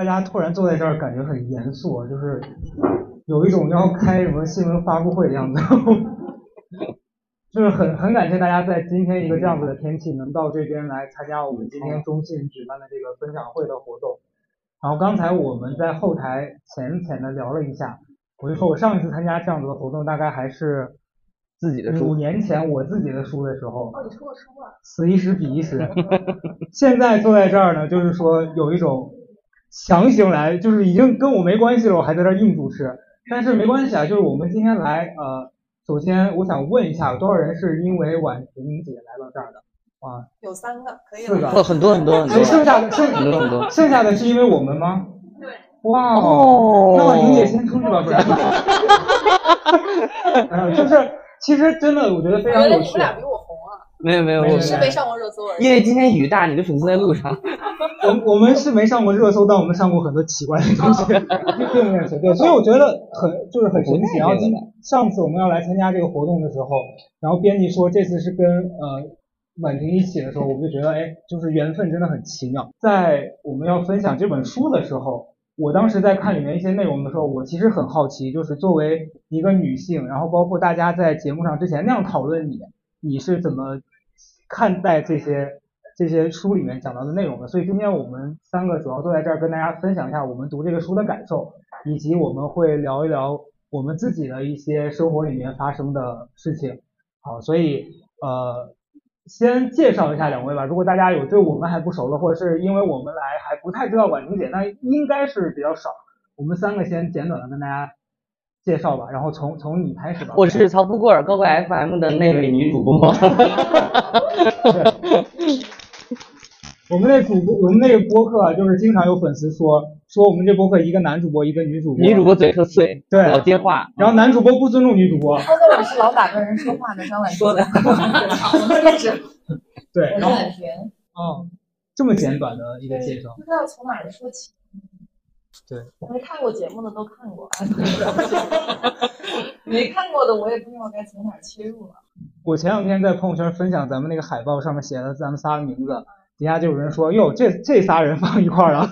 大家突然坐在这儿，感觉很严肃，啊，就是有一种要开什么新闻发布会的样子。就是很很感谢大家在今天一个这样子的天气，能到这边来参加我们今天中信举办的这个分享会的活动。然后刚才我们在后台浅浅的聊了一下，我就说我上一次参加这样子的活动，大概还是自己的书，五年前我自己的书的时候。哦，你出过书啊？此一时彼一时。现在坐在这儿呢，就是说有一种强行来，就是已经跟我没关系了，我还在这硬主持。但是没关系啊，就是我们今天来呃。首先，我想问一下，有多少人是因为婉婷姐来到这儿的？啊，有三个，可以四个，很多很多很多。剩下的剩很多很多，剩下的是因为我们吗？对。哇哦，那婉婷姐先出去吧，不然。嗯，就是其实真的，我觉得非常有趣。没有没有，我是没上过热搜而已。因为今天雨大，你的粉丝在路上。我我们是没上过热搜，但我们上过很多奇怪的东西，对不对？对，所以我觉得很就是很神奇。然后今上次我们要来参加这个活动的时候，然后编辑说这次是跟呃婉婷一起的时候，我们就觉得哎，就是缘分真的很奇妙。在我们要分享这本书的时候，我当时在看里面一些内容的时候，我其实很好奇，就是作为一个女性，然后包括大家在节目上之前那样讨论你，你是怎么看待这些？这些书里面讲到的内容的，所以今天我们三个主要坐在这儿跟大家分享一下我们读这个书的感受，以及我们会聊一聊我们自己的一些生活里面发生的事情。好，所以呃，先介绍一下两位吧。如果大家有对我们还不熟的，或者是因为我们来还不太知道婉婷姐，那应该是比较少。我们三个先简短的跟大家介绍吧，然后从从你开始吧。我是曹富贵儿，高贵 FM 的那位女主播。我们那主播，我们那个播客啊就是经常有粉丝说说我们这播客一个男主播一个女主播，女主播嘴特碎，对，老接话，然后男主播不尊重女主播。他那我是老打断人说话的，张婉说的。对，然后婉婷。哦，这么简短的一个介绍。不知道从哪儿说起。对。没看过节目的都看过，没看过的我也不知道该从哪切入了。我前两天在朋友圈分享咱们那个海报，上面写了咱们仨的名字。底下就有人说，哟，这这仨人放一块儿了，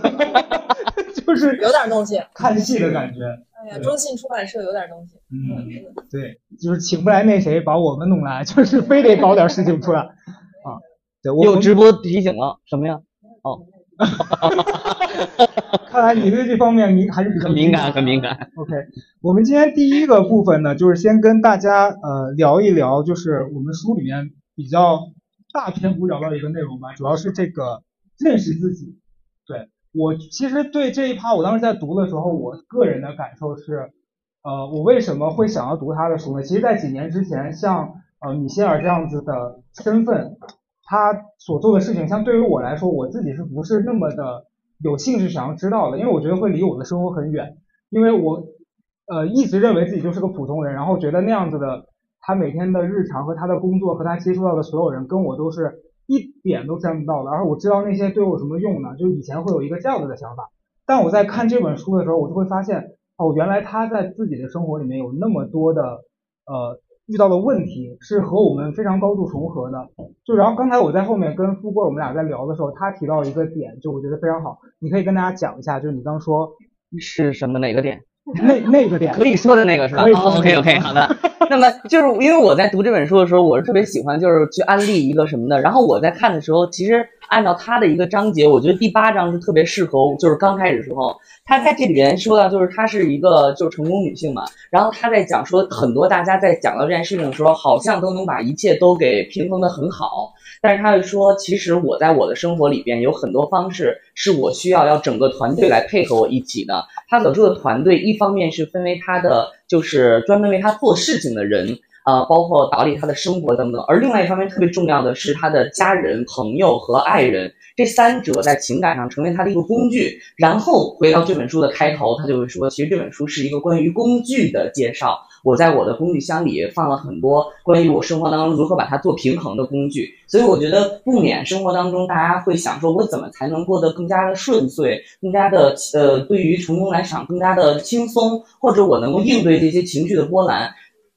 就是有点东西，看戏的感觉。哎呀，中信出版社有点东西。嗯，对，就是请不来那谁，把我们弄来，就是非得搞点事情出来 啊。对，我有直播提醒了，什么呀？哦，看来你对这方面你还是比较敏感，很敏感。OK，我们今天第一个部分呢，就是先跟大家呃聊一聊，就是我们书里面比较。大篇幅聊到一个内容吧，主要是这个认识自己。对我其实对这一趴，我当时在读的时候，我个人的感受是，呃，我为什么会想要读他的书呢？其实，在几年之前，像呃米歇尔这样子的身份，他所做的事情，像对于我来说，我自己是不是那么的有兴趣想要知道的？因为我觉得会离我的生活很远，因为我呃一直认为自己就是个普通人，然后觉得那样子的。他每天的日常和他的工作和他接触到的所有人跟我都是一点都沾不到的，而我知道那些对我有什么用呢？就以前会有一个这样子的想法，但我在看这本书的时候，我就会发现，哦，原来他在自己的生活里面有那么多的呃遇到的问题是和我们非常高度重合的。就然后刚才我在后面跟富贵我们俩在聊的时候，他提到一个点，就我觉得非常好，你可以跟大家讲一下，就是你刚说是什么哪个点？那那个点可以说的那个是吧？OK OK 好的。那么就是因为我在读这本书的时候，我是特别喜欢就是去安利一个什么的。然后我在看的时候，其实按照他的一个章节，我觉得第八章是特别适合，就是刚开始时候，他在这里边说到，就是她是一个就是成功女性嘛。然后他在讲说，很多大家在讲到这件事情的时候，好像都能把一切都给平衡的很好。但是他会说，其实我在我的生活里边有很多方式，是我需要要整个团队来配合我一起的。他所说的团队，一方面是分为他的就是专门为他做事情的人，呃，包括打理他的生活等等；而另外一方面特别重要的是他的家人、朋友和爱人，这三者在情感上成为他的一个工具。然后回到这本书的开头，他就会说，其实这本书是一个关于工具的介绍。我在我的工具箱里放了很多关于我生活当中如何把它做平衡的工具，所以我觉得不免生活当中大家会想说，我怎么才能过得更加的顺遂，更加的呃，对于成功来讲更加的轻松，或者我能够应对这些情绪的波澜。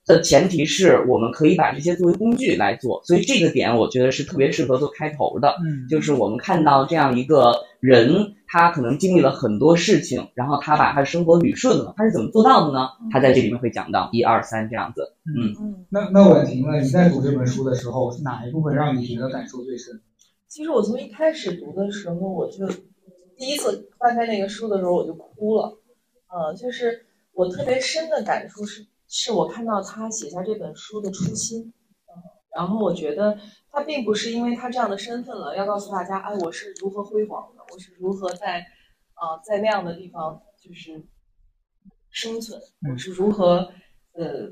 的前提是我们可以把这些作为工具来做，所以这个点我觉得是特别适合做开头的。嗯，就是我们看到这样一个人，他可能经历了很多事情，然后他把他的生活捋顺了，他是怎么做到的呢？他在这里面会讲到一二三这样子。嗯，嗯，那那婉婷呢？你在读这本书的时候，哪一部分让你觉得感受最深？其实我从一开始读的时候，我就第一次翻开那个书的时候，我就哭了。呃，就是我特别深的感触是，是我看到他写下这本书的初心。嗯，然后我觉得他并不是因为他这样的身份了，要告诉大家，哎，我是如何辉煌的，我是如何在啊、在那样的地方就是生存，我是如何呃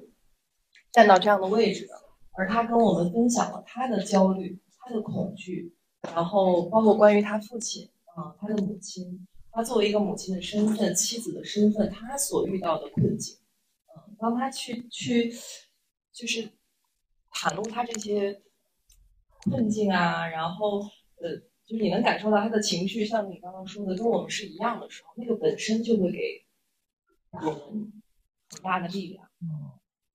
站到这样的位置的。而他跟我们分享了他的焦虑、他的恐惧，然后包括关于他父亲啊、他的母亲，他作为一个母亲的身份、妻子的身份，他所遇到的困境，嗯、当他去去就是袒露他这些困境啊，然后呃，就是你能感受到他的情绪，像你刚刚说的，跟我们是一样的时候，那个本身就会给我们很大的力量。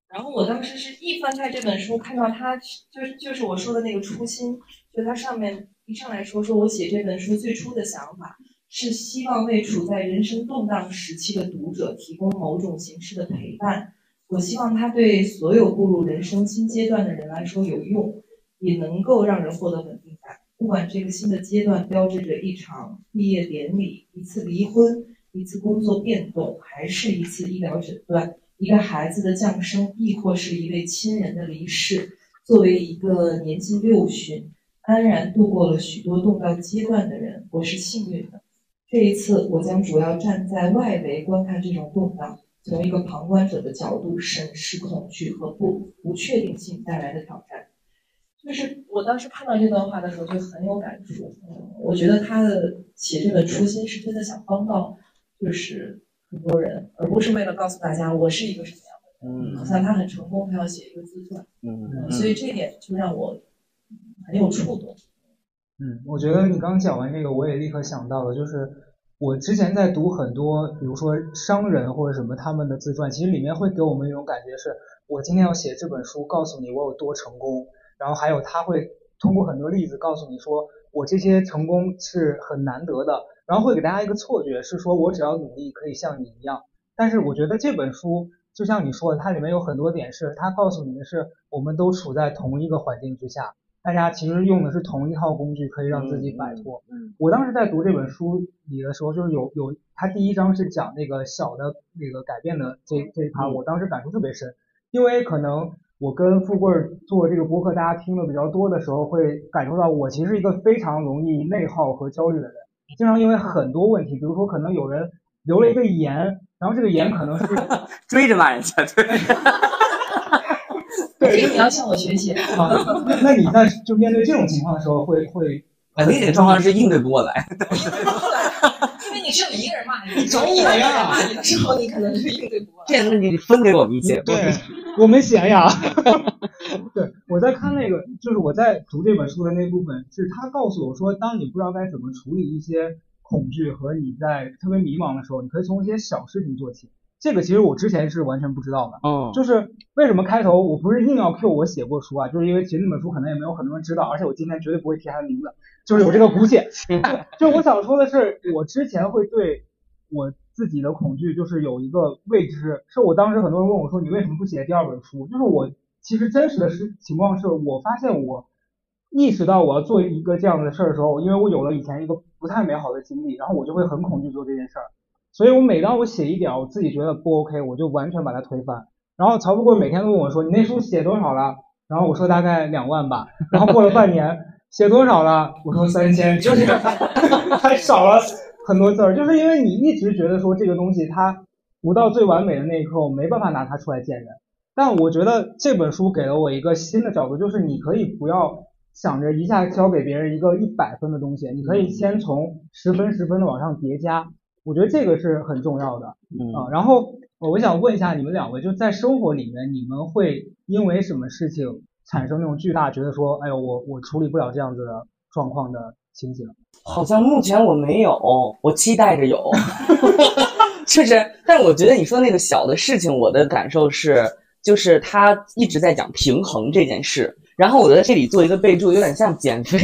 然后我当时是一翻开这本书，看到他就是就是我说的那个初心，就他上面一上来说说我写这本书最初的想法是希望为处在人生动荡时期的读者提供某种形式的陪伴。我希望它对所有步入人生新阶段的人来说有用，也能够让人获得稳定感。不管这个新的阶段标志着一场毕业典礼、一次离婚、一次工作变动，还是一次医疗诊断。一个孩子的降生，亦或是一位亲人的离世。作为一个年近六旬、安然度过了许多动荡阶段的人，我是幸运的。这一次，我将主要站在外围观看这种动荡，从一个旁观者的角度审视恐惧和不不确定性带来的挑战。就是我当时看到这段话的时候，就很有感触。嗯，我觉得他的写这本初心是真的想帮到，就是很多人，而不是为了告诉大家我是一个什么样的人。好嗯像他很成功，他要写一个自传，嗯嗯所以这一点就让我很有触动。嗯，我觉得你刚讲完这个，我也立刻想到了，就是我之前在读很多，比如说商人或者什么他们的自传，其实里面会给我们一种感觉是，我今天要写这本书，告诉你我有多成功，然后还有他会通过很多例子告诉你说，我这些成功是很难得的，然后会给大家一个错觉，是说我只要努力可以像你一样。但是我觉得这本书就像你说的，它里面有很多点是它告诉你的是，我们都处在同一个环境之下，大家其实用的是同一套工具，可以让自己摆脱。嗯我当时在读这本书里的时候，就是有有，他第一章是讲那个小的那个改变的这这一趴，嗯。我当时感触特别深，因为可能我跟富贵儿做这个播客，大家听的比较多的时候，会感受到我其实是一个非常容易内耗和焦虑的人，经常因为很多问题，比如说可能有人留了一个言，然后这个言可能是 追着骂人家，对，这个你要向我学习。啊，那那你在就面对这种情况的时候会会哎，那个状况是应对不过来。因为你只有一个人骂你，总有一个人骂你的时候，你可能是应对不过来。这样你分给我们一些。对，我们闲呀。对，我在看那个，就是我在读这本书的那部分，是他告诉我说，当你不知道该怎么处理一些恐惧和你在特别迷茫的时候，你可以从一些小事情做起。这个其实我之前是完全不知道的。嗯，就是为什么开头我不是硬要 Q 我写过书啊，就是因为其实那本书可能也没有很多人知道，而且我今天绝对不会提他的名字，就是有这个骨血。就我想说的是，我之前会对我自己的恐惧就是有一个未知，是我当时很多人问我说你为什么不写第二本书？就是我其实真实的是情况是我发现我意识到我要做一个这样的事儿的时候，因为我有了以前一个不太美好的经历，然后我就会很恐惧做这件事儿。所以我每当我写一点我自己觉得不 OK，我就完全把它推翻。然后曹富贵每天都问我说：“你那书写多少了？”然后我说大概两万吧。然后过了半年，写多少了？我说三千，就是还少了很多字儿，就是因为你一直觉得说这个东西它不到最完美的那一刻，我没办法拿它出来见人。但我觉得这本书给了我一个新的角度，就是你可以不要想着一下交给别人一个一百分的东西，你可以先从十分十分的往上叠加。我觉得这个是很重要的。嗯啊，然后呃我想问一下你们两位，就在生活里面，你们会因为什么事情产生那种巨大觉得说，哎呦，我我处理不了这样子的状况的情形？好像目前我没有，我期待着有，就是，但我觉得你说那个小的事情，我的感受是，就是他一直在讲平衡这件事。然后我在这里做一个备注，有点像减肥，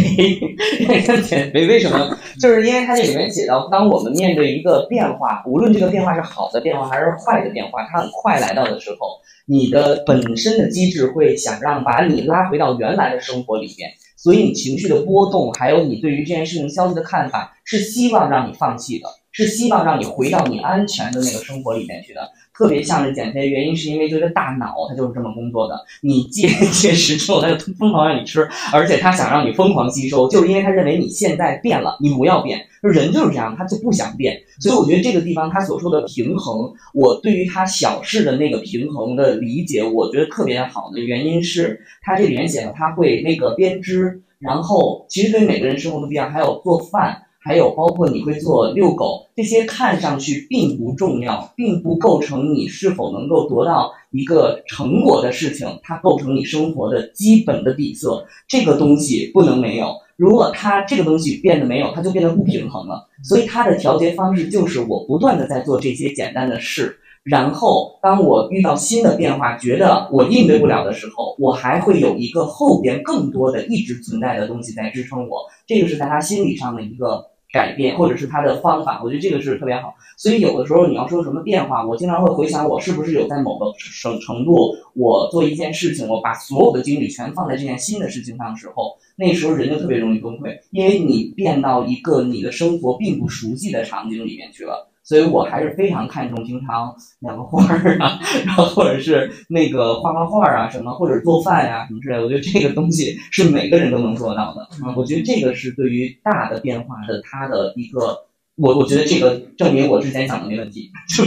有 点像减肥。为什么？就是因为它这里面写到，当我们面对一个变化，无论这个变化是好的变化还是坏的变化，它很快来到的时候，你的本身的机制会想让把你拉回到原来的生活里面。所以你情绪的波动，还有你对于这件事情消极的看法，是希望让你放弃的，是希望让你回到你安全的那个生活里面去的。特别像是减肥原因，是因为这个大脑它就是这么工作的。你戒戒食之后，它就疯狂让你吃，而且它想让你疯狂吸收，就是因为它认为你现在变了，你不要变。人就是这样，他就不想变。所以我觉得这个地方他所说的平衡，我对于他小事的那个平衡的理解，我觉得特别好的原因是，他这里面写了他会那个编织，然后其实对每个人生活都不一样，还有做饭。还有包括你会做遛狗，这些看上去并不重要，并不构成你是否能够得到一个成果的事情，它构成你生活的基本的底色。这个东西不能没有，如果它这个东西变得没有，它就变得不平衡了。所以它的调节方式就是我不断的在做这些简单的事。然后，当我遇到新的变化，觉得我应对不了的时候，我还会有一个后边更多的一直存在的东西在支撑我。这个是在他心理上的一个改变，或者是他的方法。我觉得这个是特别好。所以有的时候你要说什么变化，我经常会回想我是不是有在某个程程度，我做一件事情，我把所有的精力全放在这件新的事情上的时候，那时候人就特别容易崩溃，因为你变到一个你的生活并不熟悉的场景里面去了。所以我还是非常看重平常养个花儿啊，然后或者是那个画画画啊什么，或者做饭呀什么之类的。我觉得这个东西是每个人都能做到的。我觉得这个是对于大的变化的它的一个，我我觉得这个证明我之前想的没问题。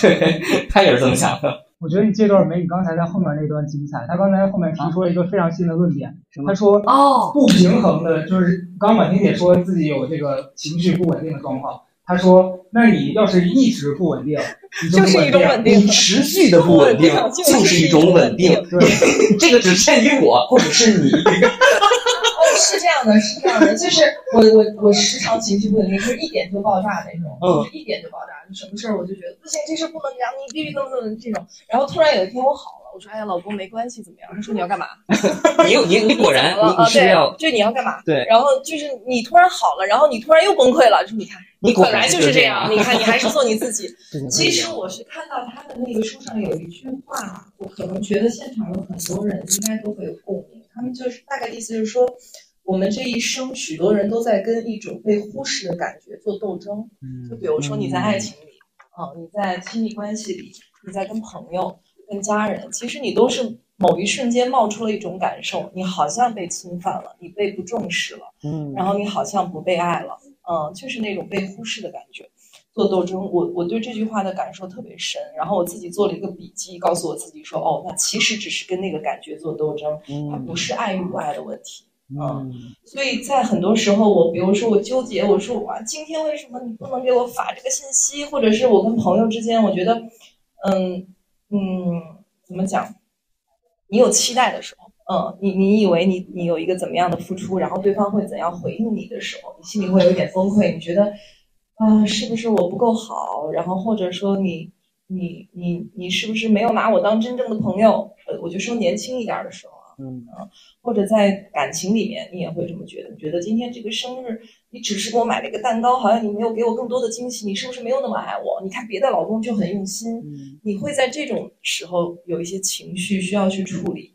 对，他也是这么想的。我觉得你这段没你刚才在后面那段精彩。他刚才后面提出了一个非常新的论点，他说哦，不平衡的就是刚满婷姐说自己有这个情绪不稳定的状况。他说：“那你要是一直不稳定，就是一种稳定；你持续的不稳定，就是一种稳定。对，这个只限于我，或者是你。哦，是这样的，是这样的，就是我我我时常情绪不稳定，就是一点就爆炸那种，就是一点就爆炸，就什么事儿我就觉得不行，这事不能这样，你必须怎么怎么这种。然后突然有一天我好了。”我说：“哎呀，老公，没关系，怎么样？”他说：“你要干嘛？你你你果然 你是要就你要干嘛？对。然后就是你突然好了，然后你突然又崩溃了。就是你看，你本来就是这样。你看，你还是做你自己。其实我是看到他的那个书上有一句话，我可能觉得现场有很多人应该都会有共鸣。他们就是大概意思就是说，我们这一生许多人都在跟一种被忽视的感觉做斗争。就比如说你在爱情里，啊，你在亲密关系里，你在跟朋友。”跟家人，其实你都是某一瞬间冒出了一种感受，你好像被侵犯了，你被不重视了，嗯，然后你好像不被爱了，嗯，就是那种被忽视的感觉。做斗争，我我对这句话的感受特别深，然后我自己做了一个笔记，告诉我自己说，哦，那其实只是跟那个感觉做斗争，它不是爱与不爱的问题，嗯，所以在很多时候，我比如说我纠结，我说哇，今天为什么你不能给我发这个信息，或者是我跟朋友之间，我觉得，嗯。嗯，怎么讲？你有期待的时候，嗯，你你以为你你有一个怎么样的付出，然后对方会怎样回应你的时候，你心里会有点崩溃。你觉得啊，是不是我不够好？然后或者说你你你你是不是没有拿我当真正的朋友？呃，我就说年轻一点的时候。嗯或者在感情里面，你也会这么觉得？你觉得今天这个生日，你只是给我买了一个蛋糕，好像你没有给我更多的惊喜，你是不是没有那么爱我？你看别的老公就很用心，你会在这种时候有一些情绪需要去处理。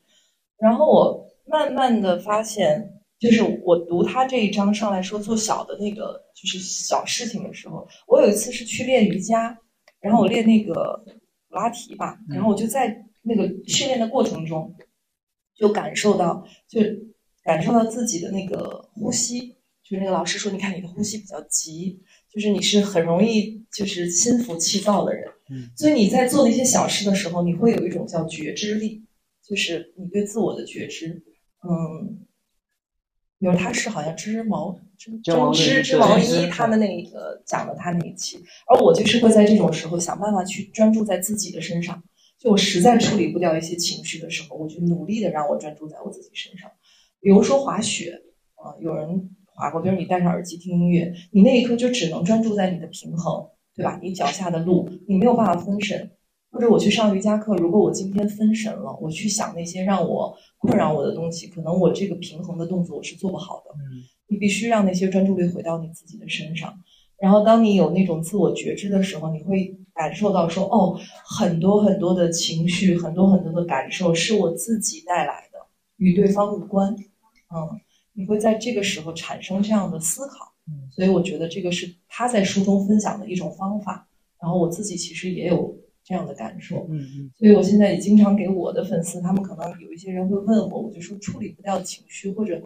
然后我慢慢的发现，就是我读他这一章上来说做小的那个就是小事情的时候，我有一次是去练瑜伽，然后我练那个普拉提吧，然后我就在那个训练的过程中。就感受到，就感受到自己的那个呼吸，就是那个老师说，你看你的呼吸比较急，就是你是很容易就是心浮气躁的人，嗯，所以你在做那些小事的时候，你会有一种叫觉知力，就是你对自我的觉知，嗯，比如他是好像织毛织织织毛衣，他们那个讲的他那一期，而我就是会在这种时候想办法去专注在自己的身上。就我实在处理不掉一些情绪的时候，我就努力的让我专注在我自己身上。比如说滑雪，啊，有人滑过，就是你戴上耳机听音乐，你那一刻就只能专注在你的平衡，对吧？你脚下的路，你没有办法分神。或者我去上瑜伽课，如果我今天分神了，我去想那些让我困扰我的东西，可能我这个平衡的动作我是做不好的。嗯你必须让那些专注力回到你自己的身上。然后，当你有那种自我觉知的时候，你会感受到说，哦，很多很多的情绪，很多很多的感受是我自己带来的，与对方无关。嗯，你会在这个时候产生这样的思考。嗯所以我觉得这个是他在书中分享的一种方法。然后我自己其实也有这样的感受。嗯嗯所以我现在也经常给我的粉丝，他们可能有一些人会问我，我就说处理不掉情绪或者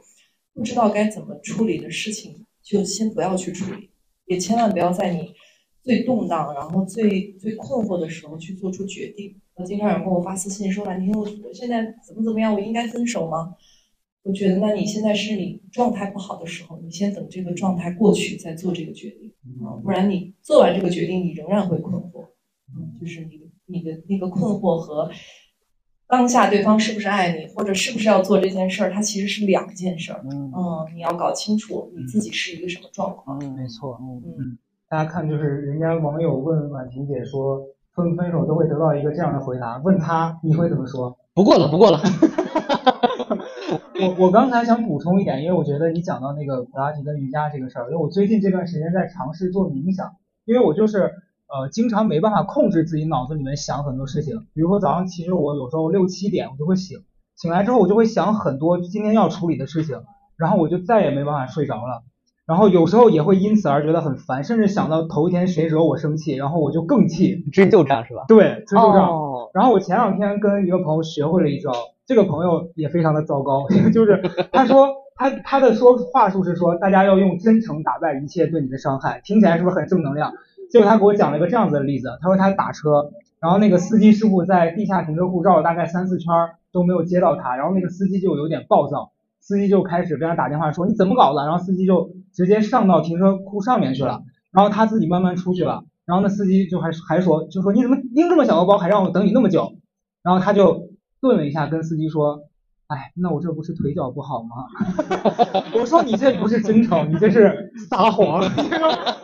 不知道该怎么处理的事情，就先不要去处理，也千万不要在你最动荡，然后最最困惑的时候去做出决定。我经常有人跟我发私信说：“蓝天，我我现在怎么怎么样？我应该分手吗？”我觉得，那你现在是你状态不好的时候，你先等这个状态过去再做这个决定。啊，不然你做完这个决定，你仍然会困惑。嗯，就是你你的那个困惑和当下对方是不是爱你，或者是不是要做这件事儿，它其实是两件事儿。嗯嗯，你要搞清楚你自己是一个什么状况。嗯，没错嗯嗯大家看，就是人家网友问婉婷姐说，分不分手都会得到一个这样的回答，问她你会怎么说？不过了，不过了。我我刚才想补充一点，因为我觉得你讲到那个普拉提跟瑜伽这个事儿，因为我最近这段时间在尝试做冥想，因为我就是呃经常没办法控制自己脑子里面想很多事情，比如说早上其实我有时候六七点我就会醒，醒来之后我就会想很多今天要处理的事情，然后我就再也没办法睡着了。然后有时候也会因此而觉得很烦，甚至想到头一天谁惹我生气，然后我就更气。追究账是吧？对，追究账。哦，然后我前两天跟一个朋友学会了一招，这个朋友也非常的糟糕，就是他说他他的说话术是说大家要用真诚打败一切对你的伤害，听起来是不是很正能量？结果他给我讲了一个这样子的例子，他说他打车，然后那个司机师傅在地下停车库绕了大概三四圈儿都没有接到他，然后那个司机就有点暴躁，司机就开始跟他打电话说你怎么搞的，然后司机就直接上到停车库上面去了，然后他自己慢慢出去了。然后那司机就还还说，就说你怎么拎这么小个包，还让我等你那么久？然后他就顿了一下，跟司机说，哎，那我这不是腿脚不好吗？我说你这不是真诚，你这是撒谎，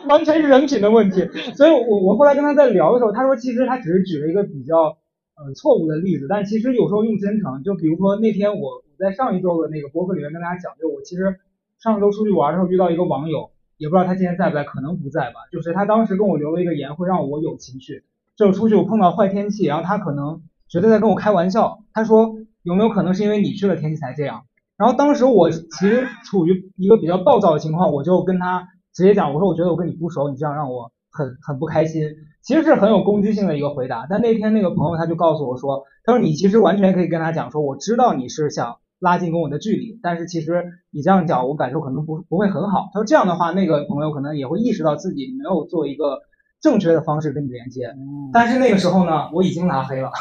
完全是人品的问题。所以我我后来跟他在聊的时候，他说其实他只是举了一个比较呃错误的例子，但其实有时候用真诚，就比如说那天我我在上一周的那个博客里面跟大家讲，就我其实上周出去玩的时候遇到一个网友。也不知道他今天在不在，可能不在吧。就是他当时跟我留了一个言，会让我有情绪。就出去我碰到坏天气，然后他可能觉得在跟我开玩笑。他说有没有可能是因为你去了天气才这样？然后当时我其实处于一个比较暴躁的情况，我就跟他直接讲，我说我觉得我跟你不熟，你这样让我很很不开心。其实是很有攻击性的一个回答。但那天那个朋友他就告诉我说，他说你其实完全可以跟他讲说，我知道你是想。拉近跟我的距离，但是其实你这样讲，我感受可能不不会很好。他说这样的话，那个朋友可能也会意识到自己没有做一个正确的方式跟你连接。但是那个时候呢，我已经拉黑了。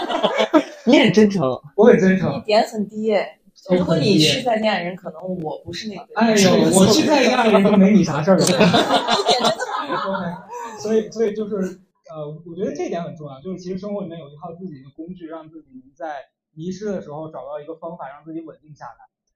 你很真诚，我很真你诚。点很低哎。如果你是在恋爱人，可能我不是那个。哎呦，我是在恋爱人都没你啥事儿。你点真的 所以，所以就是呃，我觉得这点很重要，就是其实生活里面有一套自己的工具，让自己能在。迷失的时候找到一个方法让自己稳定下来。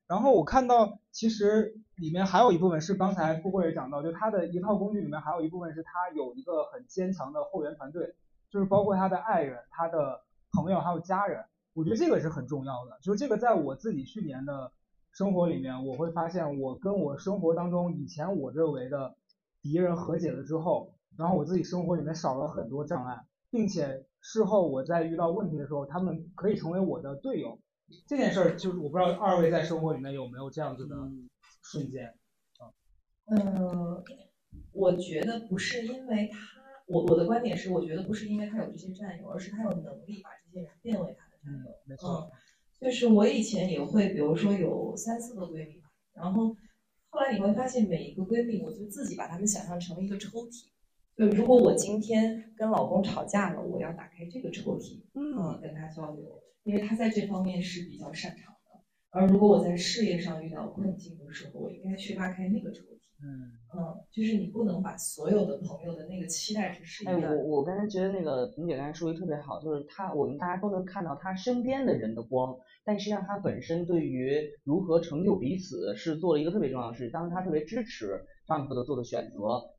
然后我看到其实里面还有一部分是刚才富贵也讲到，就他的一套工具里面还有一部分是他有一个很坚强的后援团队，就是包括他的爱人、他的朋友还有家人。我觉得这个是很重要的，就是这个在我自己去年的生活里面，我会发现我跟我生活当中以前我认为的敌人和解了之后，然后我自己生活里面少了很多障碍，并且。事后我在遇到问题的时候，他们可以成为我的队友。这件事儿就是我不知道二位在生活里面有没有这样子的瞬间。嗯，我觉得不是因为他，我我的观点是，我觉得不是因为他有这些战友，而是他有能力把这些人变为他的战友。没错。嗯，就是我以前也会，比如说有三四个闺蜜，然后后来你会发现每一个闺蜜，我就自己把她们想象成一个抽屉。就如果我今天跟老公吵架了，我要打开这个抽屉，嗯，跟他交流，因为他在这方面是比较擅长的。而如果我在事业上遇到困境的时候，我应该去拉开那个抽屉。嗯嗯，就是你不能把所有的朋友的那个期待值是一哎，样的。我我刚才觉得那个萍姐刚才说的特别好，就是她我们大家都能看到她身边的人的光，但实际上她本身对于如何成就彼此是做了一个特别重要的事，当时她特别支持丈夫的做的选择，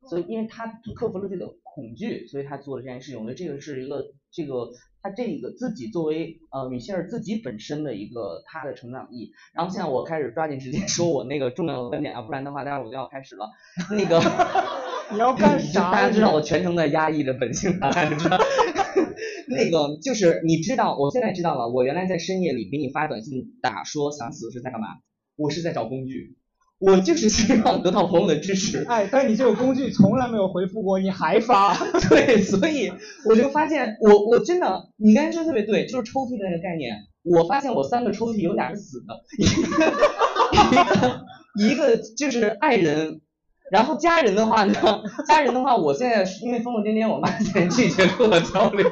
所以因为他克服了自己的恐惧，所以他做了这件事情，我觉得这个是一个这个他这个自己作为呃米歇尔自己本身的一个他的成长意义。然后现在我开始抓紧时间说我那个重要的观点啊，不然的话待会儿我就要开始了。那个你要干啥？大家知道我全程在压抑着本性啊，大家知道。那个就是你知道，我现在知道了，我原来在深夜里给你发短信打说想死是在干嘛？我是在找工具。我就是希望得到朋友的支持，哎，但你这个工具从来没有回复过，你还发，对，所以我就发现，我我真的，你刚才说特别对，就是抽屉的那个概念，我发现我三个抽屉有俩是死的，一个一个就是爱人，然后家人的话呢，家人的话，我现在因为疯疯癫癫，我妈现在拒绝跟我交流。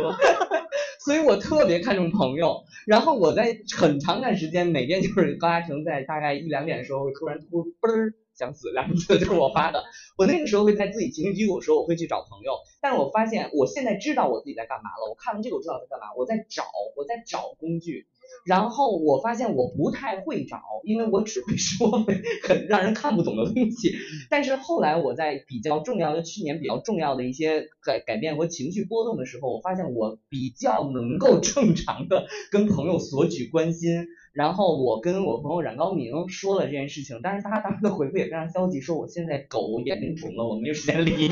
所以我特别看重朋友，然后我在很长一段时间，每天就是高嘉诚在大概一两点的时候会突然突嘣儿想死，两个字就是我发的。我那个时候会在自己情绪低谷的时候，我会去找朋友，但是我发现我现在知道我自己在干嘛了。我看完这个我知道在干嘛，我在找，我在找工具。然后我发现我不太会找，因为我只会说很让人看不懂的东西。但是后来我在比较重要的去年比较重要的一些改改变和情绪波动的时候，我发现我比较能够正常的跟朋友索取关心。然后我跟我朋友冉高明说了这件事情，但是他当时的回复也非常消极，说我现在狗眼睛肿了，我没有时间理你。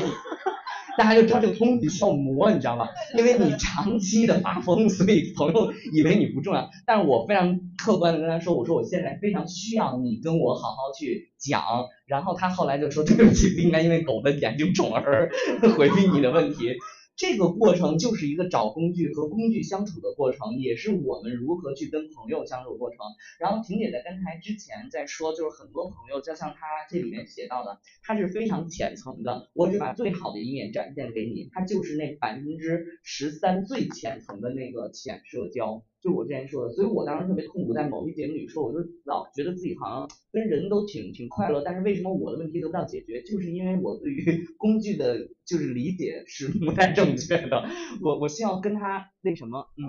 大家就知道这个东西需要磨，你知道吗？因为你长期的发疯，所以朋友以为你不重要。但是我非常客观的跟他说，我说我现在非常需要你跟我好好去讲。然后他后来就说，对不起，不应该因为狗的眼睛肿而回避你的问题。这个过程就是一个找工具和工具相处的过程，也是我们如何去跟朋友相处的过程。然后婷姐在刚才之前在说，就是很多朋友就像她这里面写到的，他是非常浅层的，我只把最好的一面展现给你，他就是那百分之十三最浅层的那个浅社交。就我之前说的，所以我当时特别痛苦，在某一节目里说，我就老觉得自己好像跟人都挺挺快乐，但是为什么我的问题得不到解决？就是因为我对于 工具的，就是理解是不太正确的。我我希望跟他那什么，嗯，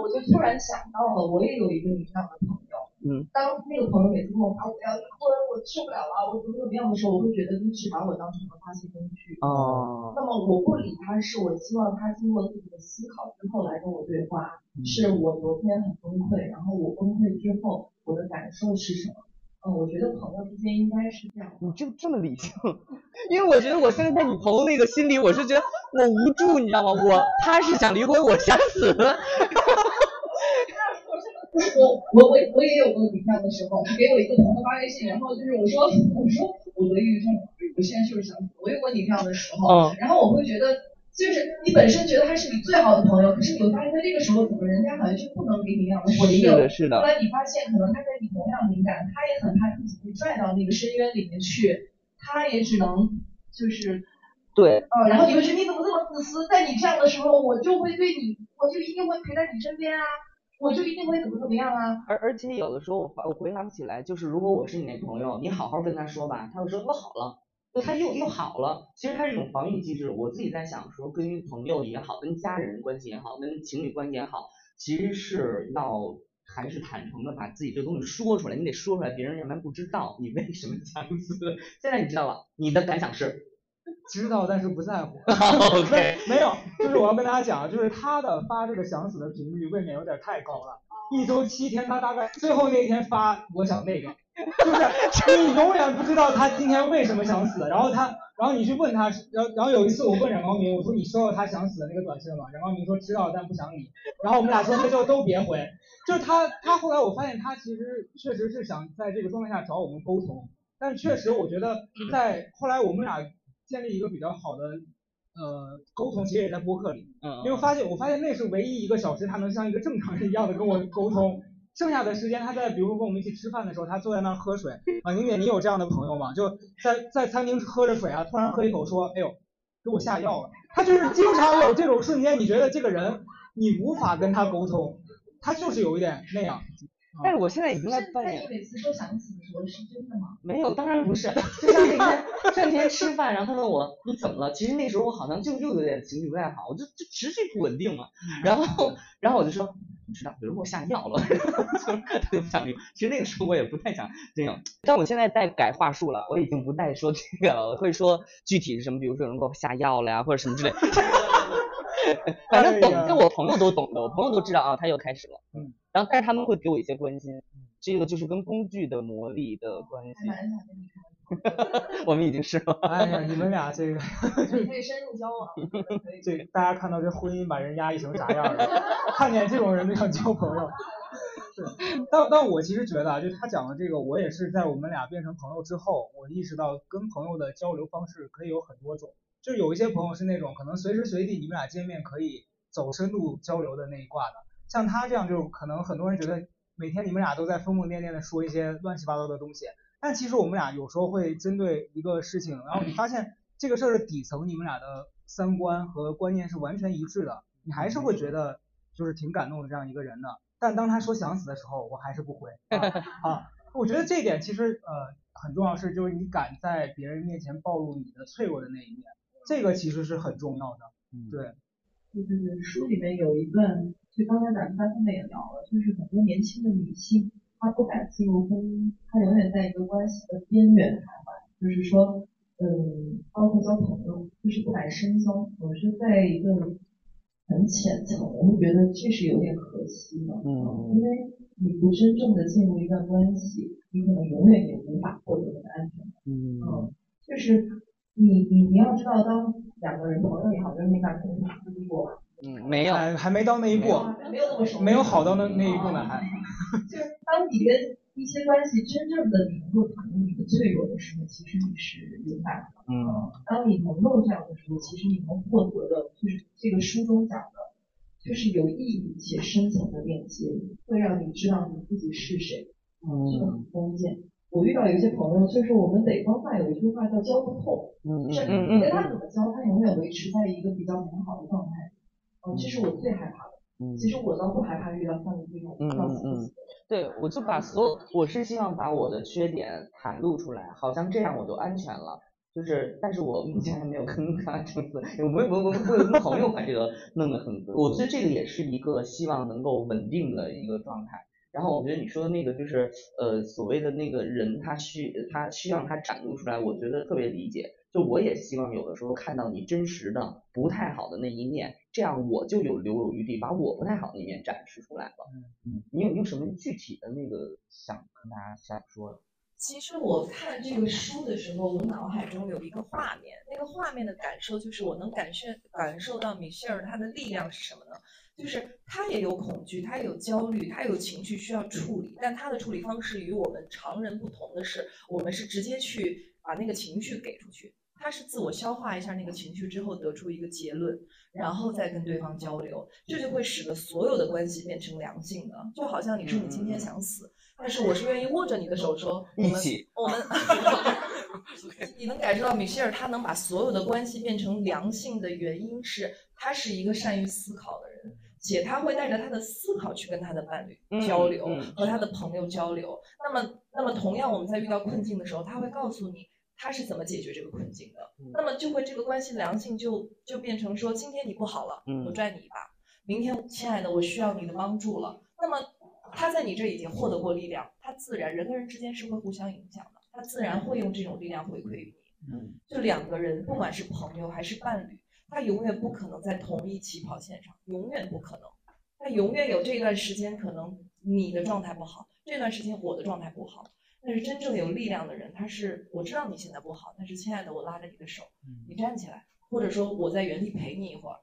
我就突然想到了，我也有一个这样的朋友。嗯，当那个朋友每次跟我发我要离婚，我受不了了，我怎么怎么样的时候，我会觉得你是把我当成了发泄工具。哦。那么我不理他，是我希望他经过自己的思考之后来跟我对话。是我昨天很崩溃，然后我崩溃之后，我的感受是什么？嗯，我觉得朋友之间应该是这样。你就这么理性？因为我觉得我现在在你朋友那个心里，我是觉得我无助，你知道吗？我他是想离婚，我想死。我我我我也有过你这样的时候，你给我一个朋友发微信，然后就是我说 我说我得抑郁症，我现在就是想死。我有过你这样的时候，然后我会觉得，就是你本身觉得他是你最好的朋友，可是你会发现在这个时候，怎么人家好像就不能给你那样的回应？是的，是的。后来你发现，可能他跟你同样敏感，他也很怕自己被拽到那个深渊里面去，他也只能就是对，呃，然后你会觉得你怎么这么自私？在你这样的时候，我就会对你，我就一定会陪在你身边啊。我就一定会怎么怎么样啊！而而且有的时候我我回想起来，就是如果我是你那朋友，你好好跟他说吧，他会说我好了，他又又好了。其实他是一种防御机制。我自己在想说，跟朋友也好，跟家人关系也好，跟情侣关系也好，其实是要还是坦诚的把自己这东西说出来，你得说出来，别人要不然不知道你为什么想死。现在你知道了，你的感想是？知道，但是不在乎。OK，没有，就是我要跟大家讲，就是他的发这个想死的频率未免有点太高了。一周七天，他大概最后那天发，我想那个，就是你永远不知道他今天为什么想死。然后他，然后你去问他，然后然后有一次我问冉高明，我说你收到他想死的那个短信了吗？冉高明说知道，但不想理。然后我们俩说那就都别回。就是他，他后来我发现他其实确实是想在这个状态下找我们沟通，但确实我觉得在后来我们俩。建立一个比较好的呃沟通，其实也在播客里，嗯，因为发现我发现那是唯一一个小时他能像一个正常人一样的跟我沟通，剩下的时间他在比如说跟我们一起吃饭的时候，他坐在那儿喝水。啊，宁姐你有这样的朋友吗？就在在餐厅喝着水啊，突然喝一口说，哎呦，给我下药了，他就是经常有这种瞬间，你觉得这个人你无法跟他沟通，他就是有一点那样。但是我现在已经在扮演。你每次说想死的时候是真的吗？没有，当然不是。就像那天那天吃饭，然后他问我你怎么了？其实那时候我好像就又有点情绪不太好，我就就持续不稳定嘛。然后然后我就说不知道，有人给我下药了，就特别不想理。其实那个时候我也不太想这样，但我现在在改话术了，我已经不再说这个了，我会说具体是什么，比如说有人给我下药了呀，或者什么之类。反正懂，哎呀就我朋友都懂的，我朋友都知道啊，他又开始了。嗯，然后但是他们会给我一些关心，这个就是跟工具的魔力的关系 我们已经是了。哎呀，你们俩这个你 可以深入交往。这大家看到这婚姻把人压抑成啥样了，看见这种人都想交朋友。是，但但我其实觉得啊，就他讲的这个，我也是在我们俩变成朋友之后，我意识到跟朋友的交流方式可以有很多种。就有一些朋友是那种可能随时随地你们俩见面可以走深度交流的那一挂的，像他这样就可能很多人觉得每天你们俩都在疯疯癫癫的说一些乱七八糟的东西，但其实我们俩有时候会针对一个事情，然后你发现这个事儿的底层你们俩的三观和观念是完全一致的，你还是会觉得就是挺感动的这样一个人的。但当他说想死的时候，我还是不回 啊啊！我觉得这一点其实呃很重要是，就是你敢在别人面前暴露你的脆弱的那一面，这个其实是很重要的。嗯，对，对对对，书里面有一段，就刚才咱们三方面也聊了，就是很多年轻的女性，她不敢进入婚姻，她永远在一个关系的边缘徘徊，就是说，嗯，包括交朋友，就是不敢深交，总是在一个很浅层，我会觉得这是有点可惜的，嗯。因为你不真正的进入一段关系，你可能永远也无法获得那个安全感。嗯嗯，就是你你你要知道，当两个人朋友也好，就是你感情经历过吧，嗯，没有。还还没到那一步，没有那么熟，没有好到那那一步呢，还。就是当你跟一些关系真正的你能够袒露你的脆弱的时候，其实你是勇敢的。嗯当你能够这样的时候，其实你能获得的，就是这个书中讲的，就是有意义且深层的链接，会让你知道你自己是谁，嗯这个很关键。我遇到有一些朋友，就是我们北方话有一句话叫交不透，嗯就是嗯你跟他怎么交，他永远维持在一个比较良好的状态。嗯，这是我最害怕的。嗯其实我倒不害怕遇到像你这种嗯嗯死的人。对，我就把所有，我是希望把我的缺点袒露出来，好像这样我就安全了。就是，但是我目前还没有跟他 这次，我没我我我有跟朋友把这个弄得很，我觉得这个也是一个希望能够稳定的一个状态。然后我觉得你说的那个就是呃所谓的那个人他需他需要他展露出来，我觉得特别理解。就我也希望有的时候看到你真实的不太好的那一面，这样我就有留有余地把我不太好的一面展示出来了。嗯，你有没有什么具体的那个想跟大家想说的？其实我看这个书的时候，我脑海中有一个画面，那个画面的感受就是我能感受感受到米歇尔他的力量是什么呢？就是他也有恐惧，她也有焦虑，他有情绪需要处理，但他的处理方式与我们常人不同的是，我们是直接去把那个情绪给出去，她是自我消化一下那个情绪之后得出一个结论，然后再跟对方交流，这就会使得所有的关系变成良性的，就好像你说你今天想死。但是我是愿意握着你的手说，我们一起我们，你能感受到米歇尔他能把所有的关系变成良性的原因是，他是一个善于思考的人，且他会带着他的思考去跟他的伴侣嗯交流，嗯和他的朋友交流。那么，那么同样我们在遇到困境的时候，他会告诉你他是怎么解决这个困境的。嗯那么就会这个关系良性就就变成说，今天你不好了，嗯我拽你一把；明天，亲爱的，我需要你的帮助了。那么他在你这已经获得过力量，他自然人跟人之间是会互相影响的，他自然会用这种力量回馈于你。嗯就两个人，不管是朋友还是伴侣，他永远不可能在同一起跑线上，永远不可能。他永远有这段时间，可能你的状态不好，这段时间我的状态不好。但是真正有力量的人，他是我知道你现在不好，但是亲爱的，我拉着你的手，你站起来，或者说我在原地陪你一会儿。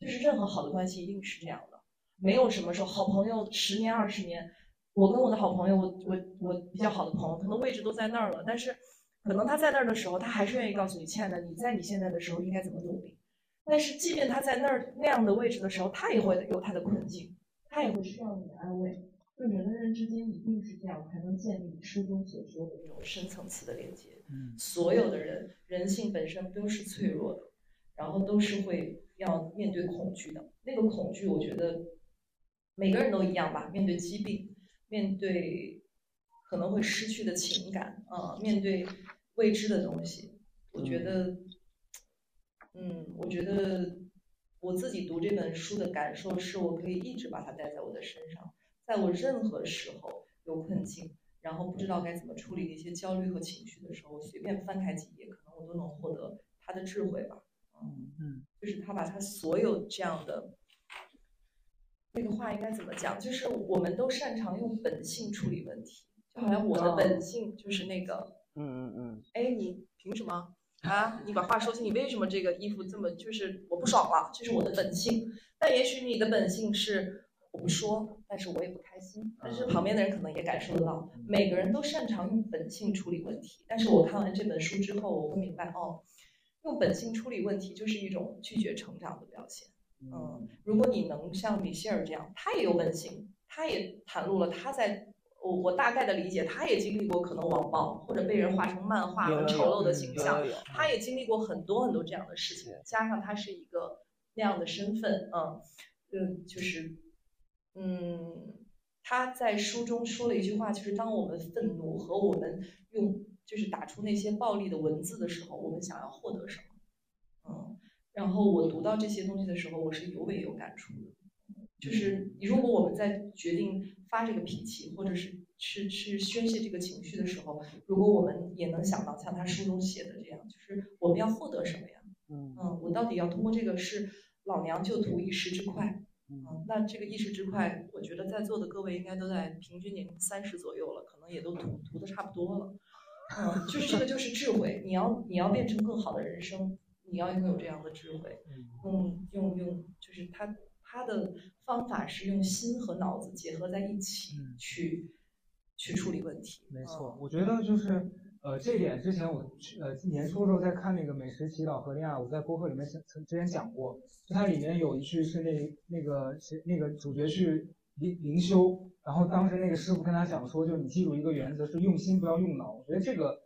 就是任何好的关系一定是这样的，没有什么说好朋友十年二十年，我跟我的好朋友，我我我比较好的朋友，可能位置都在那儿了，但是可能他在那儿的时候，他还是愿意告诉你，亲爱的，你在你现在的时候应该怎么努力。但是即便他在那儿那样的位置的时候，他也会有他的困境，他也会需要你的安慰。就人跟人之间一定是这样，才能建立书中所说的那种深层次的连接。嗯所有的人，人性本身都是脆弱的，然后都是会要面对恐惧的。那个恐惧，我觉得每个人都一样吧。面对疾病，面对可能会失去的情感，啊、面对未知的东西，我觉得，嗯，我觉得我自己读这本书的感受是，我可以一直把它带在我的身上，在我任何时候有困境，然后不知道该怎么处理那些焦虑和情绪的时候，我随便翻开几页，可能我都能获得他的智慧吧。嗯嗯嗯，就是他把他所有这样的。那个话应该怎么讲？就是我们都擅长用本性处理问题，就好像我的本性就是那个，嗯嗯嗯，哎，你凭什么啊？你把话说清，你为什么这个衣服这么就是我不爽了？这是我的本性。但也许你的本性是我不说，但是我也不开心。但是旁边的人可能也感受得到，每个人都擅长用本性处理问题。但是我看完这本书之后，我会明白，哦，用本性处理问题就是一种拒绝成长的表现。嗯，如果你能像米歇尔这样，他也有本性，他也袒露了他在，我我大概的理解，他也经历过可能网暴或者被人画成漫画很丑陋的形象，他也经历过很多很多这样的事情，加上他是一个那样的身份，嗯嗯，就是，嗯，他在书中说了一句话，就是当我们愤怒和我们用就是打出那些暴力的文字的时候，我们想要获得什么？嗯。然后我读到这些东西的时候，我是尤为有感触的。就是如果我们在决定发这个脾气，或者是是是宣泄这个情绪的时候，如果我们也能想到像他书中写的这样，就是我们要获得什么呀？嗯，我到底要通过这个是老娘就图一时之快。嗯，那这个意识之快，我觉得在座的各位应该都在平均年龄三十左右了，可能也都涂涂的差不多了。嗯，就是这个就是智慧，你要你要变成更好的人生。你要拥有这样的智慧，用用用，就是他他的方法是用心和脑子结合在一起去去处理问题。没错，我觉得就是呃这点之前我呃年初的时候在看那个《美食祈祷和恋爱》，我在播客里面曾之前讲过，就它里面有一句是那那个谁那个主角去灵灵修，然后当时那个师傅跟他讲说，就你记住一个原则是用心不要用脑。我觉得这个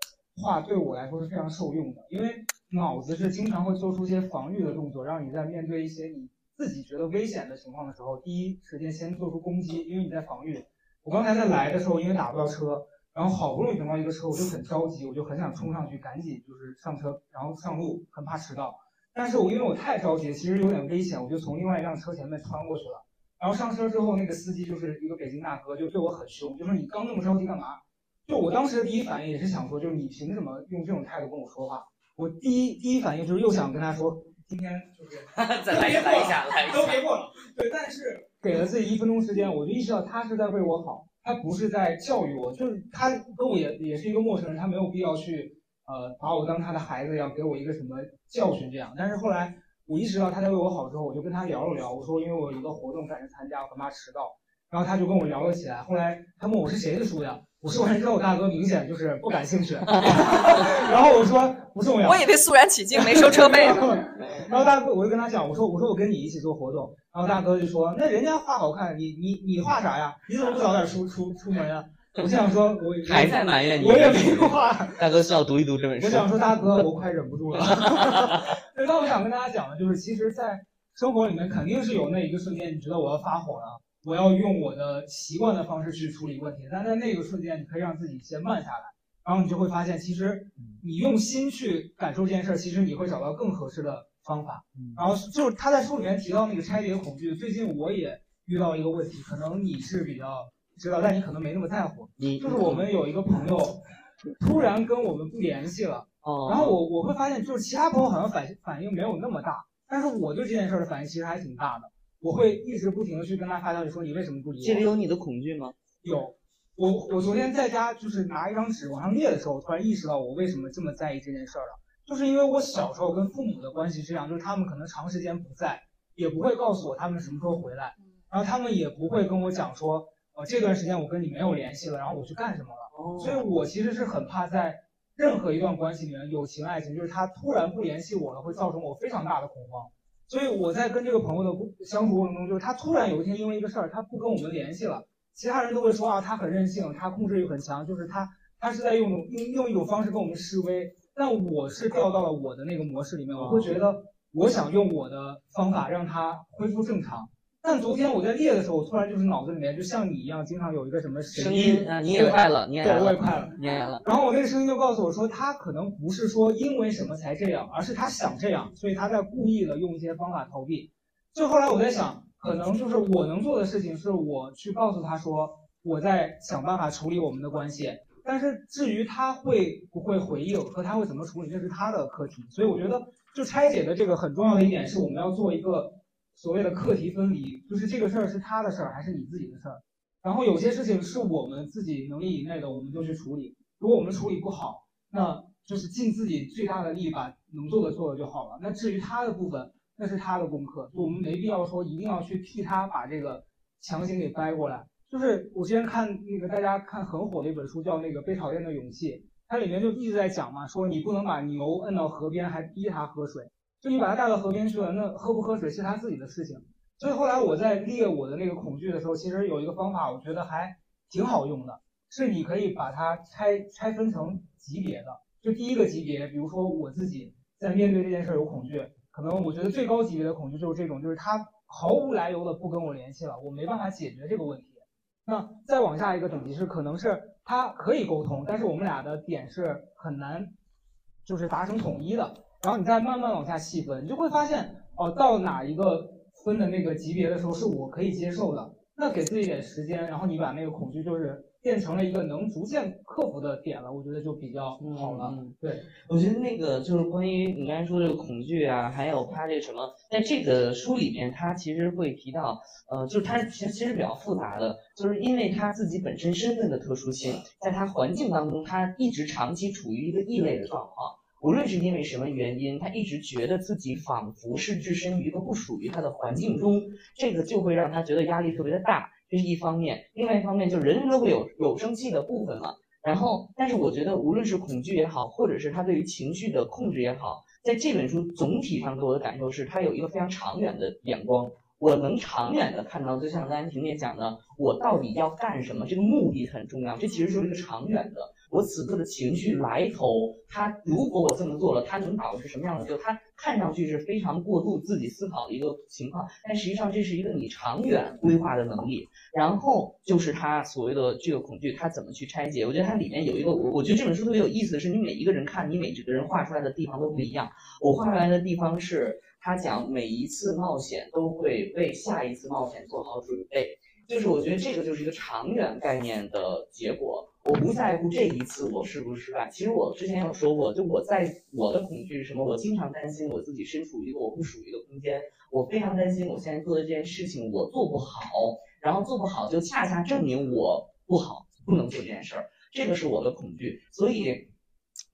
话对我来说是非常受用的，因为。脑子是经常会做出一些防御的动作，让你在面对一些你自己觉得危险的情况的时候，第一时间先做出攻击，因为你在防御。我刚才在来的时候，因为打不到车，然后好不容易等到一个车，我就很着急，我就很想冲上去，赶紧就是上车，然后上路，很怕迟到。但是我因为我太着急，其实有点危险，我就从另外一辆车前面穿过去了。然后上车之后，那个司机就是一个北京大哥，就对我很凶，就说你刚那么着急干嘛？就我当时的第一反应也是想说，就是你凭什么用这种态度跟我说话？我第一第一反应就是又想跟他说，今天就是 再来来一下，来一下，都别过了。对，但是给了自己一分钟时间，我就意识到他是在为我好，他不是在教育我，就是他跟我也也是一个陌生人，他没有必要去呃把我当他的孩子一样给我一个什么教训这样。但是后来我意识到他在为我好之后，我就跟他聊了聊，我说因为我有一个活动赶着参加，我怕迟到，然后他就跟我聊了起来。后来他问我是谁的书呀？我说完之后，大哥明显就是不感兴趣，然后我说不重要。我以为肃然起敬，没收车 费。然后大哥，我就跟他讲，我说我说我跟你一起做活动。然后大哥就说，那人家画好看，你你你画啥呀？你怎么不早点出出出门呀？我就想说，我还在埋怨你，我也没画。大哥是要读一读这本书。我想说，大哥，我快忍不住了。那我想跟大家讲的就是，其实，在生活里面肯定是有那一个瞬间，你觉得我要发火了。我要用我的习惯的方式去处理问题，但在那个瞬间，你可以让自己先慢下来，然后你就会发现，其实你用心去感受这件事儿，其实你会找到更合适的方法。然后就是他在书里面提到那个拆解恐惧，最近我也遇到一个问题，可能你是比较知道，但你可能没那么在乎。就是我们有一个朋友突然跟我们不联系了，然后我我会发现，就是其他朋友好像反反应没有那么大，但是我对这件事儿的反应其实还挺大的。我会一直不停的去跟他发消息，说你为什么不理我？这里有你的恐惧吗？有，我我昨天在家就是拿一张纸往上列的时候，我突然意识到我为什么这么在意这件事儿了，就是因为我小时候跟父母的关系是这样，就是他们可能长时间不在，也不会告诉我他们什么时候回来，然后他们也不会跟我讲说，呃这段时间我跟你没有联系了，然后我去干什么了，所以我其实是很怕在任何一段关系里面，友情爱情，就是他突然不联系我了，会造成我非常大的恐慌。所以我在跟这个朋友的相处过程中，就是他突然有一天因为一个事儿，他不跟我们联系了，其他人都会说啊，他很任性，他控制欲很强，就是他他是在用用用一种方式跟我们示威。但我是掉到了我的那个模式里面，我会觉得我想用我的方法让他恢复正常。但昨天我在列的时候，我突然就是脑子里面就像你一样，经常有一个什么声音啊，你也快了，你也对，我也快了，你也了。然后我那个声音就告诉我说，他可能不是说因为什么才这样，而是他想这样，所以他在故意的用一些方法逃避。就后来我在想，可能就是我能做的事情是我去告诉他说，我在想办法处理我们的关系。但是至于他会不会回应和他会怎么处理，这是他的课题。所以我觉得，就拆解的这个很重要的一点是，我们要做一个所谓的课题分离，就是这个事儿是他的事儿还是你自己的事儿。然后有些事情是我们自己能力以内的，我们就去处理。如果我们处理不好，那就是尽自己最大的力把能做的做了就好了。那至于他的部分，那是他的功课，就我们没必要说一定要去替他把这个强行给掰过来。就是我之前看那个大家看很火的一本书，叫那个《被讨厌的勇气》，它里面就一直在讲嘛，说你不能把牛摁到河边还逼它喝水，就你把它带到河边去了，那喝不喝水是它自己的事情。所以后来我在列我的那个恐惧的时候，其实有一个方法，我觉得还挺好用的，是你可以把它拆拆分成级别的。就第一个级别，比如说我自己在面对这件事有恐惧，可能我觉得最高级别的恐惧就是这种，就是他毫无来由的不跟我联系了，我没办法解决这个问题。那再往下一个等级是，可能是他可以沟通，但是我们俩的点是很难，就是达成统一的。然后你再慢慢往下细分，你就会发现，哦，到哪一个。分的那个级别的时候是我可以接受的，那给自己点时间，然后你把那个恐惧就是变成了一个能逐渐克服的点了，我觉得就比较好了。对，我觉得那个就是关于你刚才说这个恐惧啊，还有他这个什么，在这个书里面，他其实会提到，呃，就是他其实其实比较复杂的，就是因为他自己本身身份的特殊性，在他环境当中，他一直长期处于一个异类的状况。无论是因为什么原因，他一直觉得自己仿佛是置身于一个不属于他的环境中，这个就会让他觉得压力特别的大，这是一方面。另外一方面，就人人都会有有生气的部分嘛。然后，但是我觉得，无论是恐惧也好，或者是他对于情绪的控制也好，在这本书总体上给我的感受是，他有一个非常长远的眼光。我能长远的看到，就像刚才婷姐讲的，我到底要干什么？这个目的很重要，这其实就是一个长远的。我此刻的情绪来头，他如果我这么做了，他能导致什么样的？就他看上去是非常过度自己思考的一个情况，但实际上这是一个你长远规划的能力。然后就是他所谓的这个恐惧，他怎么去拆解？我觉得它里面有一个，我我觉得这本书特别有意思的是，你每一个人看你每个人画出来的地方都不一样。我画出来的地方是，他讲每一次冒险都会为下一次冒险做好准备，就是我觉得这个就是一个长远概念的结果。我不在乎这一次我是不是失败。其实我之前有说过，就我在我的恐惧是什么？我经常担心我自己身处一个我不属于的空间。我非常担心我现在做的这件事情我做不好，然后做不好就恰恰证明我不好，不能做这件事儿。这个是我的恐惧。所以，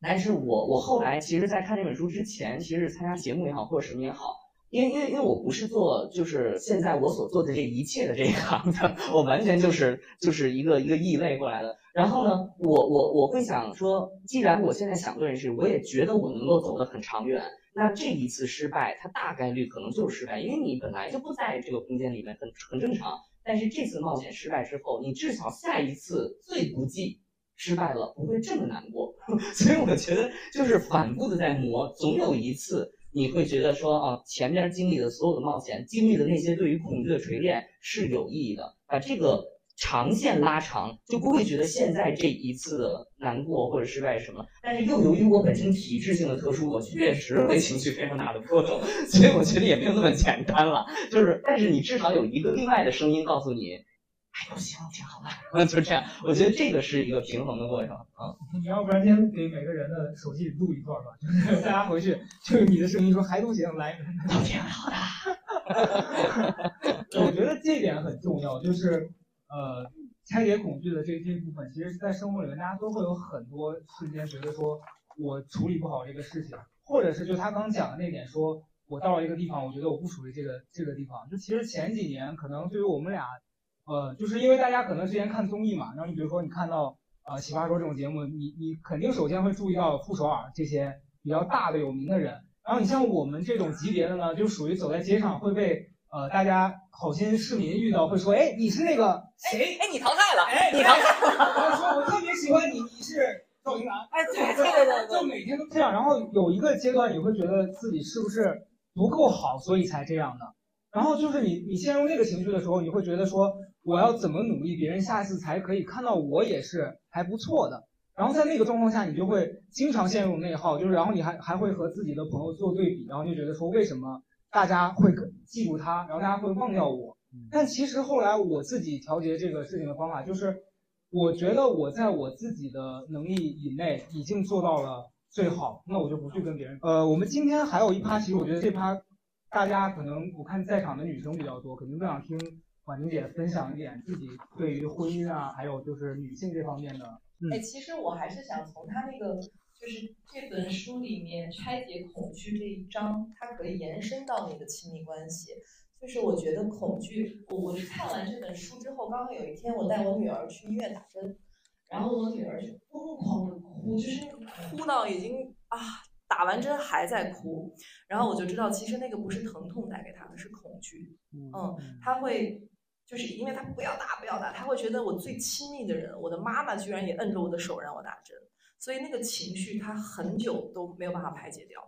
但是我我后来其实，在看这本书之前，其实参加节目也好，或者什么也好。因为因为因为我不是做就是现在我所做的这一切的这一行的，我完全就是就是一个一个异类过来的。然后呢，我我我会想说，既然我现在想做这事，我也觉得我能够走得很长远。那这一次失败，它大概率可能就是失败，因为你本来就不在这个空间里面，很很正常。但是这次冒险失败之后，你至少下一次最不济失败了不会这么难过。所以我觉得就是反复的在磨，总有一次。你会觉得说啊，前面经历的所有的冒险，经历的那些对于恐惧的锤炼是有意义的，把这个长线拉长，就不会觉得现在这一次的难过或者失败什么。但是又由于我本身体质性的特殊，我确实会情绪非常大的波动，所以我觉得也没有那么简单了。就是，但是你至少有一个另外的声音告诉你。还都行，挺好的，就这样。我觉得这个是一个平衡的过程啊。你要不然先给每个人的手机里录一段吧，就是大家回去就是你的声音说还都行，来，都挺好的。我觉得这点很重要，就是呃，拆解恐惧的这这部分，其实，在生活里面，大家都会有很多瞬间觉得说我处理不好这个事情，或者是就他刚讲的那点，说我到了一个地方，我觉得我不属于这个这个地方。就其实前几年，可能对于我们俩。呃，就是因为大家可能之前看综艺嘛，然后你比如说你看到呃《奇葩说》这种节目，你你肯定首先会注意到傅首尔这些比较大的有名的人，然后你像我们这种级别的呢，就属于走在街上会被呃大家好心市民遇到会说，哎，你是那个谁？哎，你淘汰了，哎，你淘汰了，说我特别喜欢你，你是赵云南，哎，对对对对，就每天都这样，然后有一个阶段你会觉得自己是不是不够好，所以才这样的。然后就是你，你陷入那个情绪的时候，你会觉得说，我要怎么努力，别人下次才可以看到我也是还不错的。然后在那个状况下，你就会经常陷入内耗，就是然后你还还会和自己的朋友做对比，然后就觉得说，为什么大家会记住他，然后大家会忘掉我？但其实后来我自己调节这个事情的方法就是，我觉得我在我自己的能力以内已经做到了最好，那我就不去跟别人。呃，我们今天还有一趴，其实我觉得这趴大家可能我看在场的女生比较多，肯定更想听婉婷姐分享一点自己对于婚姻啊，还有就是女性这方面的。哎，其实我还是想从他那个，就是这本书里面拆解恐惧这一章，它可以延伸到你的亲密关系。就是我觉得恐惧，我我是看完这本书之后，刚好有一天我带我女儿去医院打针，然后我女儿就疯狂的哭，就是哭到已经啊，打完针还在哭，然后我就知道其实那个不是疼痛带给她的，是恐惧，嗯，她会。就是因为他不要打，不要打，他会觉得我最亲密的人，我的妈妈居然也摁着我的手让我打针，所以那个情绪他很久都没有办法排解掉。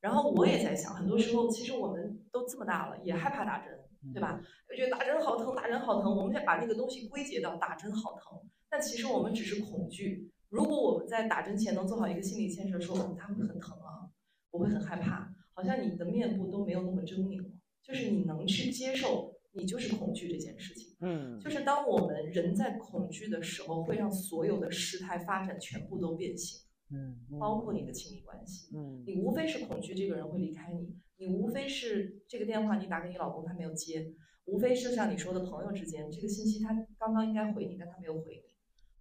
然后我也在想，很多时候其实我们都这么大了，也害怕打针，对吧？我觉得打针好疼，打针好疼，我们想把那个东西归结到打针好疼。但其实我们只是恐惧。如果我们在打针前能做好一个心理建设，说他会很疼啊，我会很害怕，好像你的面部都没有那么狰狞了，就是你能去接受。你就是恐惧这件事情，嗯，就是当我们人在恐惧的时候，会让所有的事态发展全部都变形，嗯，包括你的亲密关系，嗯，你无非是恐惧这个人会离开你，你无非是这个电话你打给你老公他没有接，无非是像你说的朋友之间这个信息他刚刚应该回你，但他没有回你，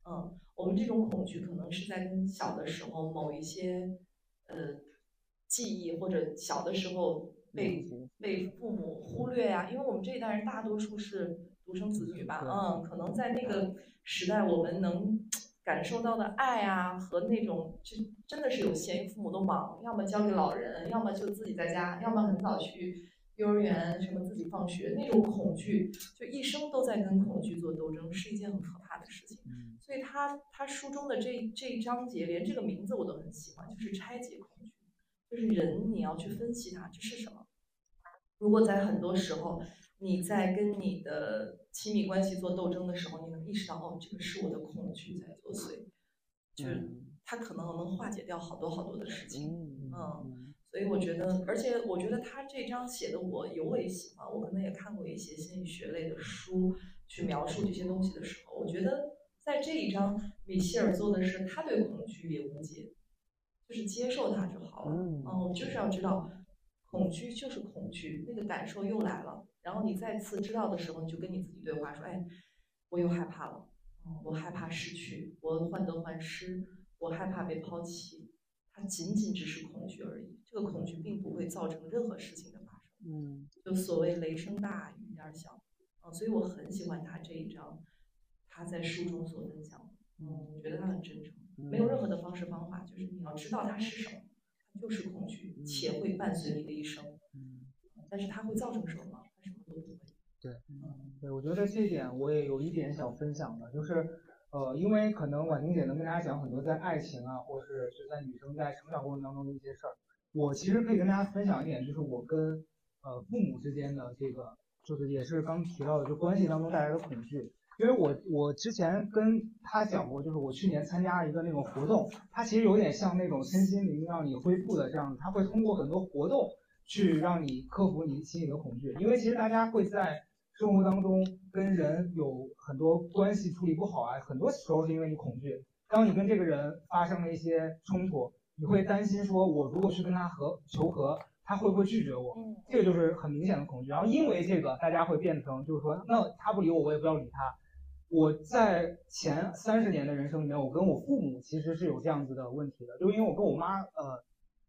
嗯，我们这种恐惧可能是在跟小的时候某一些呃记忆或者小的时候。被被父母忽略呀，因为我们这一代人大多数是独生子女吧，嗯，可能在那个时代，我们能感受到的爱啊和那种，就真的是有限，父母都忙，要么交给老人，要么就自己在家，要么很早去幼儿园，什么自己放学，那种恐惧，就一生都在跟恐惧做斗争，是一件很可怕的事情。所以他他书中的这这一章节，连这个名字我都很喜欢，就是拆解恐惧。就是人，你要去分析它，这是什么？如果在很多时候，你在跟你的亲密关系做斗争的时候，你能意识到，哦，这个是我的恐惧在作祟，就是它可能能化解掉好多好多的事情。嗯，所以我觉得，而且我觉得他这章写的我尤为喜欢。我可能也看过一些心理学类的书，去描述这些东西的时候，我觉得在这一章，米歇尔做的是他对恐惧也无解。就是接受它就好了。嗯，我就是要知道，恐惧就是恐惧，那个感受又来了。然后你再次知道的时候，你就跟你自己对话，说：“哎，我又害怕了。我害怕失去，我患得患失，我害怕被抛弃。它仅仅只是恐惧而已。这个恐惧并不会造成任何事情的发生。嗯，就所谓雷声大雨点小。嗯，所以我很喜欢他这一章，他在书中所分享的。嗯，我觉得他很真诚。”没有任何的方式方法，就是你要知道它是什么，它就是恐惧，且会伴随你的一生。嗯，但是它会造成什么？它什么都不会。对，嗯，对，我觉得这一点我也有一点想分享的，就是，呃，因为可能婉婷姐能跟大家讲很多在爱情啊，或是就在女生在成长过程当中的一些事儿。我其实可以跟大家分享一点，就是我跟呃父母之间的这个，就是也是刚提到的，就关系当中带来的恐惧。因为我我之前跟他讲过，就是我去年参加了一个那种活动，它其实有点像那种身心灵让你恢复的这样子，它会通过很多活动去让你克服你心里的恐惧。因为其实大家会在生活当中跟人有很多关系处理不好啊，很多时候是因为你恐惧。当你跟这个人发生了一些冲突，你会担心说，我如果去跟他和求和，他会不会拒绝我？这个就是很明显的恐惧。然后因为这个，大家会变成就是说，那他不理我，我也不要理他。我在前三十年的人生里面，我跟我父母其实是有这样子的问题的，就因为我跟我妈，呃，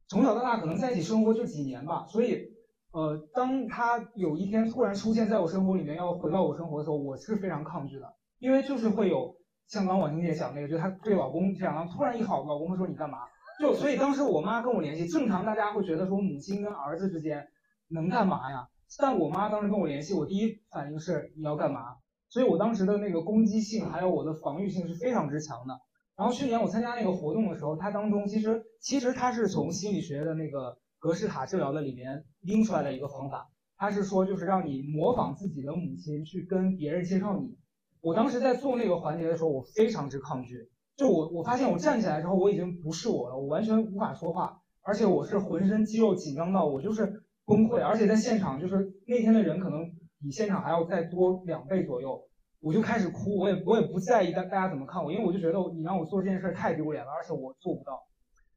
从小到大可能在一起生活就几年吧，所以，呃，当他有一天突然出现在我生活里面，要回到我生活的时候，我是非常抗拒的，因为就是会有像刚婉婷姐讲那个，就她对老公这样，然后突然一好，老公会说你干嘛？就所以当时我妈跟我联系，正常大家会觉得说母亲跟儿子之间能干嘛呀？但我妈当时跟我联系，我第一反应是你要干嘛？所以我当时的那个攻击性还有我的防御性是非常之强的。然后去年我参加那个活动的时候，它当中其实其实它是从心理学的那个格式塔治疗的里面拎出来的一个方法。它是说就是让你模仿自己的母亲去跟别人介绍你。我当时在做那个环节的时候，我非常之抗拒。就我我发现我站起来之后，我已经不是我了，我完全无法说话，而且我是浑身肌肉紧张到我就是崩溃。而且在现场就是那天的人可能。比现场还要再多两倍左右，我就开始哭，我也我也不在意大大家怎么看我，因为我就觉得你让我做这件事太丢脸了，而且我做不到。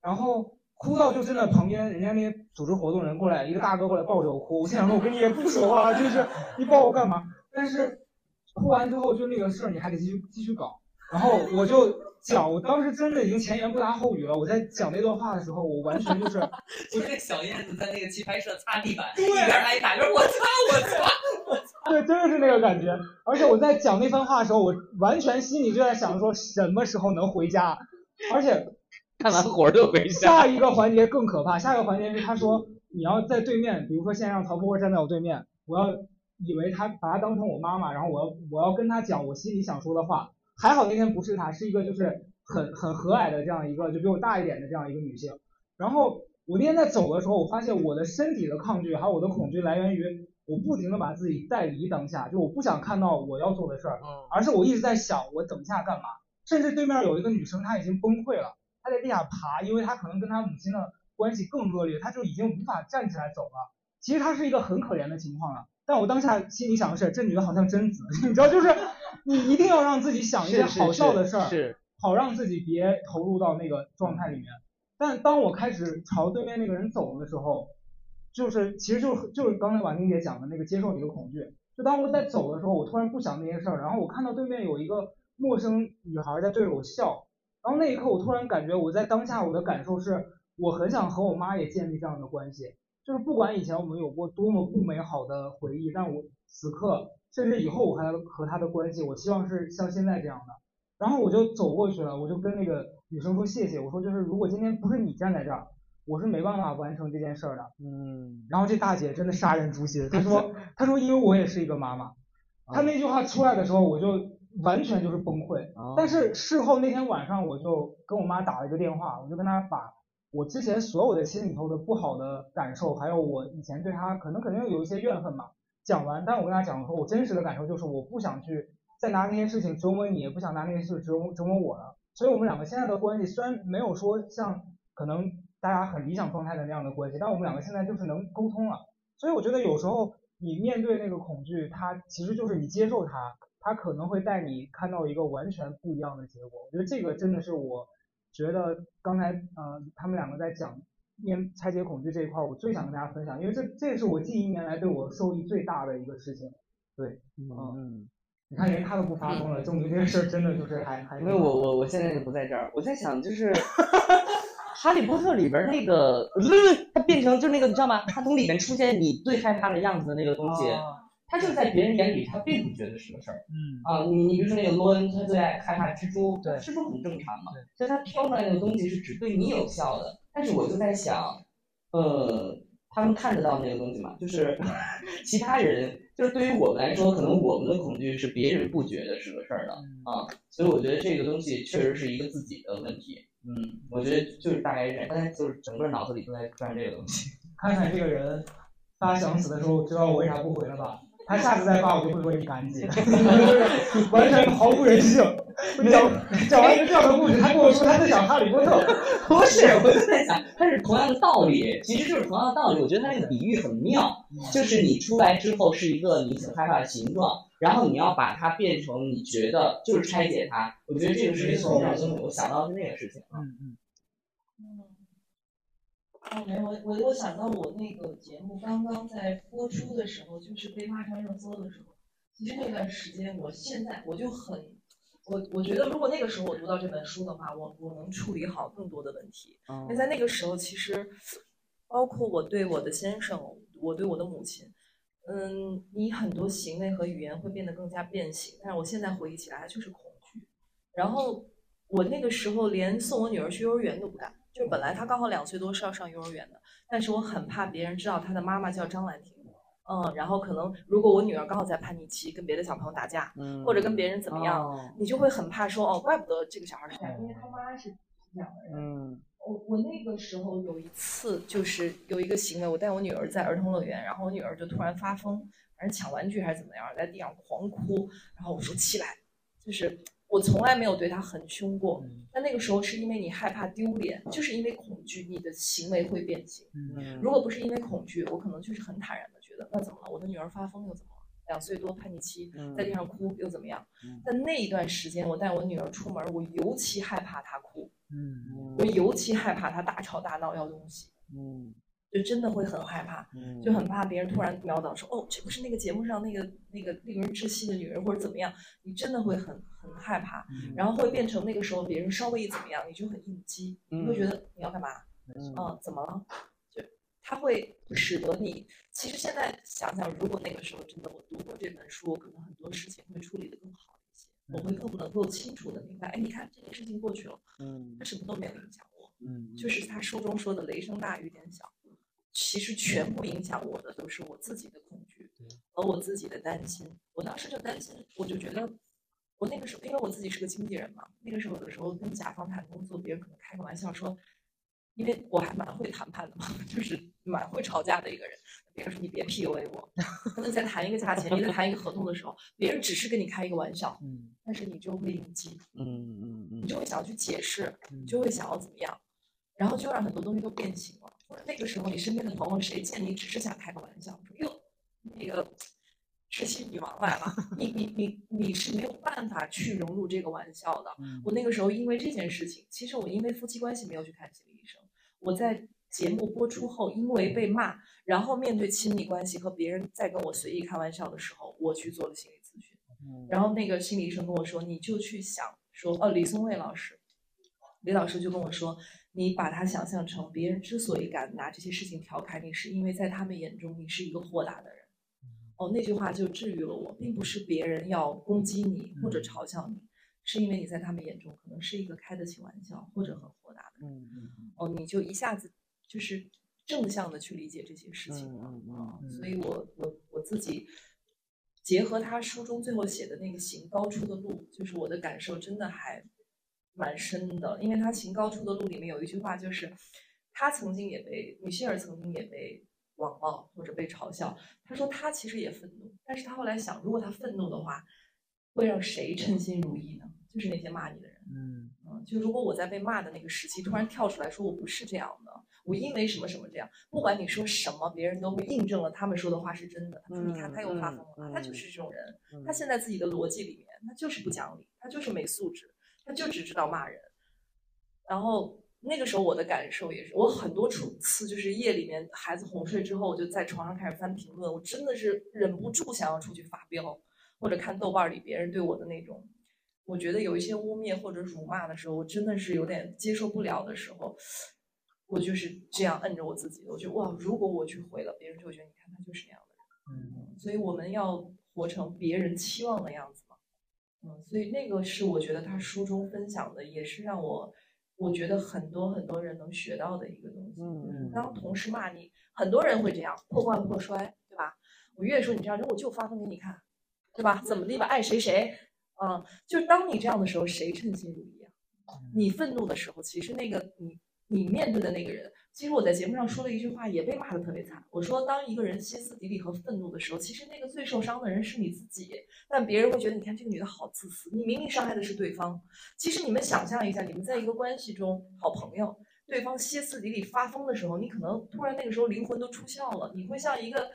然后哭到就真的旁边人家那些组织活动人过来，一个大哥过来抱着我哭，我心想说我跟你也不熟啊，就是你抱我干嘛？但是哭完之后就那个事儿你还得继续继续搞，然后我就讲，我当时真的已经前言不搭后语了。我在讲那段话的时候，我完全就是 就那个小燕子在那个棋牌社擦地板，一边挨打一边我擦我擦我擦。对，真的是那个感觉。而且我在讲那番话的时候，我完全心里就在想说什么时候能回家，而且。干完活就回家。下一个环节更可怕，下一个环节是他说你要在对面，比如说现在让曹富贵站在我对面，我要以为他把他当成我妈妈，然后我要我要跟他讲我心里想说的话。还好那天不是她，是一个就是很很和蔼的这样一个就比我大一点的这样一个女性。然后我那天在走的时候，我发现我的身体的抗拒还有我的恐惧来源于我不停的把自己带离当下，就我不想看到我要做的事儿，而是我一直在想我等下干嘛。甚至对面有一个女生，她已经崩溃了。她在地下爬，因为她可能跟她母亲的关系更恶劣，她就已经无法站起来走了。其实她是一个很可怜的情况了。但我当下心里想的是，这女的好像贞子，你知道，就是你一定要让自己想一些好笑的事儿，好让自己别投入到那个状态里面。但当我开始朝对面那个人走的时候，就是其实就是就是刚才婉婷姐讲的那个接受你的恐惧。就当我在走的时候，我突然不想那些事儿，然后我看到对面有一个陌生女孩在对着我笑。然后那一刻，我突然感觉我在当下我的感受是，我很想和我妈也建立这样的关系，就是不管以前我们有过多么不美好的回忆，但我此刻甚至以后我还和他的关系，我希望是像现在这样的。然后我就走过去了，我就跟那个女生说谢谢，我说就是如果今天不是你站在这儿，我是没办法完成这件事儿的。嗯。然后这大姐真的杀人诛心，她说 她说因为我也是一个妈妈，她那句话出来的时候我就。完全就是崩溃，但是事后那天晚上我就跟我妈打了一个电话，我就跟她把我之前所有的心里头的不好的感受，还有我以前对她可能肯定有一些怨恨嘛，讲完。但我跟她讲说，我真实的感受就是我不想去再拿那些事情折磨你，也不想拿那些事折磨折磨我了。所以我们两个现在的关系虽然没有说像可能大家很理想状态的那样的关系，但我们两个现在就是能沟通了。所以我觉得有时候你面对那个恐惧，它其实就是你接受它。它可能会带你看到一个完全不一样的结果，我觉得这个真的是我觉得刚才呃他们两个在讲面拆解恐惧这一块，我最想跟大家分享，因为这这也是我近一年来对我受益最大的一个事情。对，嗯，你看连他都不发疯了，证明这件事真的就是还还。因为我我我现在就不在这儿，我在想就是 哈利波特里边那个，他变成就那个你知道吗？他从里面出现你最害怕的样子的那个东西。他就在别人眼里，他并不觉得是个事儿。嗯啊，你你比如说那个罗恩，他最爱害怕蜘蛛，对，蜘蛛很正常嘛。所以他挑出来那个东西是只对你有效的。但是我就在想，呃，他们看得到那个东西吗？就是 其他人，就是对于我们来说，可能我们的恐惧是别人不觉得是个事儿的啊。所以我觉得这个东西确实是一个自己的问题。嗯，我觉得就是大概是，刚才就是整个脑子里都在转这个东西。看看这个人他想死的时候，知道我为啥不回了吧？他下次再发，我就会说你赶紧，完全毫无人性。讲讲完一个这样的故事，他跟我说他在讲哈利波特，不是，我就在想，他是同样的道理，其实就是同样的道理。我觉得他那个比喻很妙，就是你出来之后是一个你很害怕的形状，然后你要把它变成你觉得就是拆解它。我觉得这个是从小就我想到的是那个事情。嗯嗯。哦，没我我我想到我那个节目刚刚在播出的时候，就是被骂上热搜的时候，其实那段时间，我现在我就很，我我觉得如果那个时候我读到这本书的话，我我能处理好更多的问题。因为在那个时候，其实包括我对我的先生，我对我的母亲，嗯，你很多行为和语言会变得更加变形。但是我现在回忆起来，就是恐惧。然后我那个时候连送我女儿去幼儿园都不敢。就本来他刚好两岁多是要上幼儿园的，但是我很怕别人知道他的妈妈叫张兰婷，嗯，然后可能如果我女儿刚好在叛逆期跟别的小朋友打架，嗯，或者跟别人怎么样，你就会很怕说哦，怪不得这个小孩是这样，因为他妈是这样的人。嗯，我我那个时候有一次就是有一个行为，我带我女儿在儿童乐园，然后我女儿就突然发疯，反正抢玩具还是怎么样，在地上狂哭，然后我说起来，就是。我从来没有对他很凶过，但那个时候是因为你害怕丢脸，就是因为恐惧，你的行为会变形。如果不是因为恐惧，我可能就是很坦然的觉得，那怎么了？我的女儿发疯又怎么了？两岁多叛逆期，嗯在地上哭又怎么样嗯？但那一段时间，我带我女儿出门，我尤其害怕她哭，嗯我尤其害怕她大吵大闹要东西，嗯就真的会很害怕。嗯，就很怕别人突然瞄到说，哦，这不是那个节目上那个那个令人窒息的女人，或者怎么样，你真的会很很害怕，嗯然后会变成那个时候别人稍微一怎么样，你就很应激，你会觉得你要干嘛？嗯嗯，怎么了？就他会使得你，其实现在想想，如果那个时候真的我读过这本书，可能很多事情会处理的更好一些，我会更能够清楚的明白，哎，你看这件事情过去了，嗯它什么都没有影响我，嗯就是他书中说的雷声大雨点小，其实全部影响我的都是我自己的恐惧和我自己的担心。我当时就担心，我就觉得我那个时候，因为我自己是个经纪人嘛，那个时候有的时候跟甲方谈工作，别人可能开个玩笑说，因为我还蛮会谈判的嘛，就是蛮会吵架的一个人。别人说你别 PUA 我，可能在谈一个价钱，你在谈一个合同的时候，别人只是跟你开一个玩笑，嗯但是你就会应激，嗯嗯嗯你就会想要去解释，就会想要怎么样，然后就让很多东西都变形了。或者那个时候，你身边的朋友谁见你只是想开个玩笑，说哟，那个痴心女王来了，你你你你是没有办法去融入这个玩笑的。嗯我那个时候因为这件事情，其实我因为夫妻关系没有去看心理医生，我在节目播出后，因为被骂，然后面对亲密关系和别人在跟我随意开玩笑的时候，我去做了心理咨询。嗯然后那个心理医生跟我说，你就去想说，哦，李松蔚老师，李老师就跟我说，你把他想象成别人之所以敢拿这些事情调侃你，是因为在他们眼中你是一个豁达的人。哦，那句话就治愈了我，并不是别人要攻击你或者嘲笑你，是因为你在他们眼中可能是一个开得起玩笑或者很豁达的人。哦，你就一下子就是正向的去理解这些事情了。啊嗯所以我我我自己结合他书中最后写的那个行高处的路，就是我的感受真的还蛮深的，因为他行高处的路里面有一句话，就是他曾经也被米歇尔曾经也被网暴或者被嘲笑，他说他其实也愤怒，但是他后来想，如果他愤怒的话，会让谁称心如意呢？就是那些骂你的人。嗯嗯，就如果我在被骂的那个时期突然跳出来说我不是这样的，我因为什么什么这样，不管你说什么，别人都会印证了他们说的话是真的。他说你看他又发疯了，他就是这种人，嗯他现在自己的逻辑里面，他就是不讲理，他就是没素质，他就只知道骂人。然后那个时候我的感受也是，我很多处次就是夜里面孩子哄睡之后，我就在床上开始翻评论，我真的是忍不住想要出去发飙，或者看豆瓣里别人对我的那种，我觉得有一些污蔑或者辱骂的时候，我真的是有点接受不了的时候，我就是这样摁着我自己，我觉得哇，如果我去回了，别人就会觉得你看他就是那样的人。嗯所以我们要活成别人期望的样子嘛。嗯，所以那个是我觉得他书中分享的，也是让我我觉得很多很多人能学到的一个东西。当同事骂你，很多人会这样破罐破摔，对吧？我越说你这样，我就发疯给你看，对吧？怎么地吧，爱谁谁。嗯，就是当你这样的时候，谁称心如意啊？你愤怒的时候，其实那个你你面对的那个人，其实我在节目上说了一句话，也被骂的特别惨。我说，当一个人歇斯底里和愤怒的时候，其实那个最受伤的人是你自己，但别人会觉得，你看这个女的好自私，你明明伤害的是对方。其实你们想象一下，你们在一个关系中，好朋友，对方歇斯底里发疯的时候，你可能突然那个时候灵魂都出窍了，你会像一个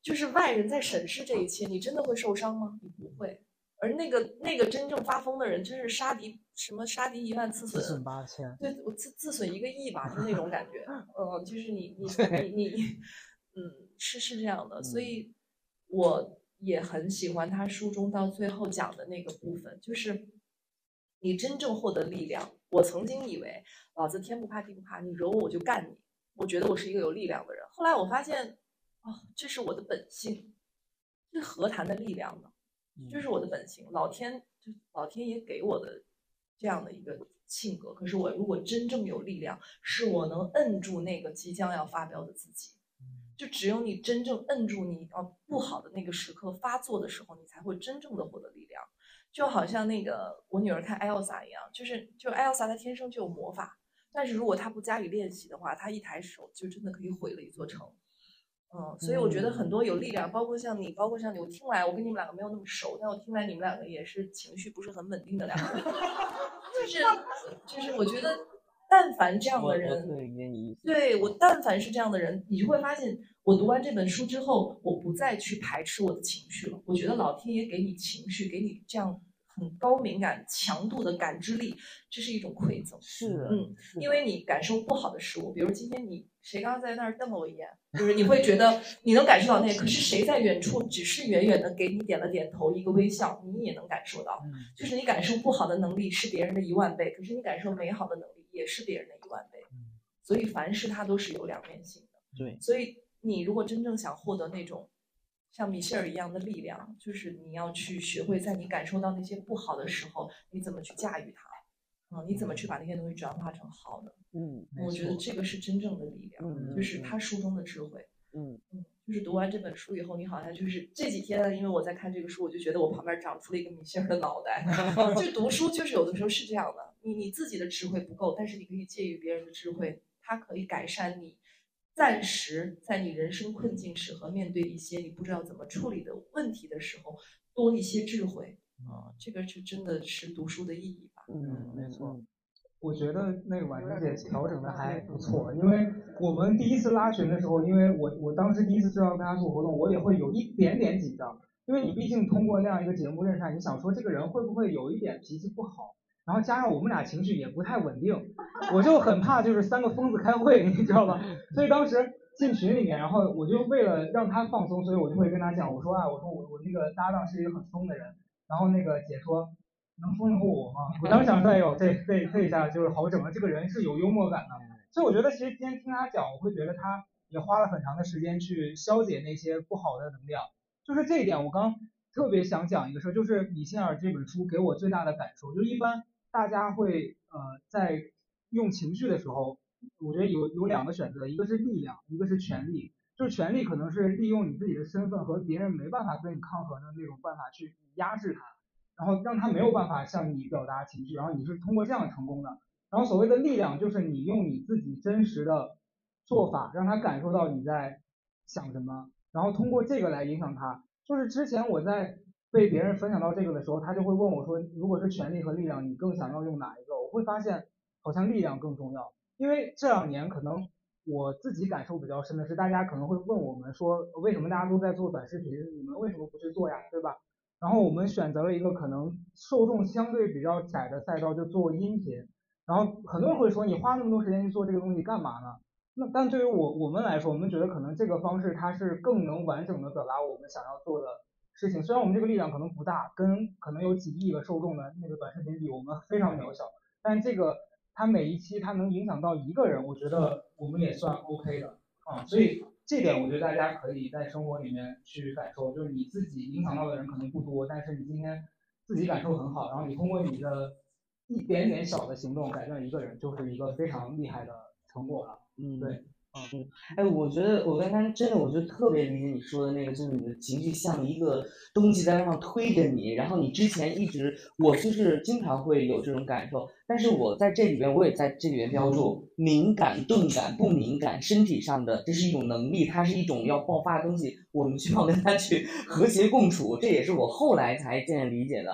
就是外人在审视这一切，你真的会受伤吗？你不会。而那个那个真正发疯的人，真是杀敌什么杀敌一万自损自损八千。对我自自损一个亿吧，就那种感觉，嗯，就是你 你你你，嗯，是是这样的，所以我也很喜欢他书中到最后讲的那个部分，就是你真正获得力量。我曾经以为老子天不怕地不怕，你惹我我就干你，我觉得我是一个有力量的人。后来我发现，哦，这是我的本性，这何谈的力量呢？这是我的本性，老天就老天爷给我的这样的一个性格。可是我如果真正有力量，是我能摁住那个即将要发飙的自己。就只有你真正摁住你要不好的那个时刻发作的时候，你才会真正的获得力量。就好像那个我女儿看艾奥萨一样，就是就艾奥萨她天生就有魔法，但是如果她不加以练习的话，她一抬手就真的可以毁了一座城。嗯，所以我觉得很多有力量，包括像你，包括像你，我听来我跟你们两个没有那么熟，但我听来你们两个也是情绪不是很稳定的两个人，就是就是我觉得，但凡这样的人。对我，但凡是这样的人，你就会发现，我读完这本书之后，我不再去排斥我的情绪了。我觉得老天爷给你情绪，给你这样很高敏感、强度的感知力，这是一种馈赠。是，嗯因为你感受不好的事物，比如今天你谁刚刚在那儿瞪了我一眼，就是你 会觉得你能感受到那个，可是谁在远处只是远远的给你点了点头，一个微笑，你也能感受到。嗯就是你感受不好的能力是别人的一万倍，可是你感受美好的能力也是别人的一万倍。嗯所以凡事它都是有两面性的。对，所以你如果真正想获得那种像米歇尔一样的力量，就是你要去学会在你感受到那些不好的时候，你怎么去驾驭它。嗯，你怎么去把那些东西转化成好的？嗯我觉得这个是真正的力量，嗯就是他书中的智慧。嗯嗯，就是读完这本书以后，你好像就是这几天，因为我在看这个书，我就觉得我旁边长出了一个米歇尔的脑袋。就读书就是有的时候是这样的，你你自己的智慧不够，但是你可以借于别人的智慧，它可以改善你暂时在你人生困境时和面对一些你不知道怎么处理的问题的时候，多一些智慧。啊、这个是真的是读书的意义吧。嗯，没错嗯。我觉得那个婉婷姐调整的还不错，因为我们第一次拉群的时候，因为我我当时第一次知道跟他做活动，我也会有一点点紧张，因为你毕竟通过那样一个节目认识他，你想说这个人会不会有一点脾气不好，然后加上我们俩情绪也不太稳定，我就很怕就是三个疯子开会，你知道吧？所以当时进群里面，然后我就为了让他放松，所以我就会跟他讲，我说啊，我说我我那个搭档是一个很松的人，然后那个姐说。能说得过我吗？我当时想说，哎呦，这这这一下就是好整了，这个人是有幽默感的。所以我觉得其实今天听他讲，我会觉得他也花了很长的时间去消解那些不好的能量。就是这一点，我刚特别想讲一个事儿，就是米歇尔这本书给我最大的感受，就是一般大家会呃在用情绪的时候，我觉得有有两个选择，一个是力量，一个是权力。就是权力可能是利用你自己的身份和别人没办法跟你抗衡的那种办法去压制他。然后让他没有办法向你表达情绪，然后你是通过这样成功的。然后所谓的力量，就是你用你自己真实的做法，让他感受到你在想什么，然后通过这个来影响他。就是之前我在被别人分享到这个的时候，他就会问我说，如果是权力和力量，你更想要用哪一个？我会发现好像力量更重要，因为这两年可能我自己感受比较深的是，大家可能会问我们说，为什么大家都在做短视频，你们为什么不去做呀，对吧？然后我们选择了一个可能受众相对比较窄的赛道，就做音频。然后很多人会说，你花那么多时间去做这个东西干嘛呢？那但对于我我们来说，我们觉得可能这个方式它是更能完整的表达我们想要做的事情。虽然我们这个力量可能不大，跟可能有几亿个受众的那个短视频比，我们非常渺小。但这个它每一期它能影响到一个人，我觉得我们也算 OK 的啊。所以。这点我觉得大家可以在生活里面去感受，就是你自己影响到的人可能不多，但是你今天自己感受很好，然后你通过你的一点点小的行动改变一个人，就是一个非常厉害的成果了。嗯，对，是，哎，我觉得我刚才真的，我就特别理解你说的那个，就是你的情绪像一个东西在往上推着你，然后你之前一直，我就是经常会有这种感受，但是我在这里边，我也在这里边标注敏感、钝感、不敏感，身体上的，这是一种能力，它是一种要爆发的东西，我们需要跟它去 和谐共处，这也是我后来才渐渐理解的。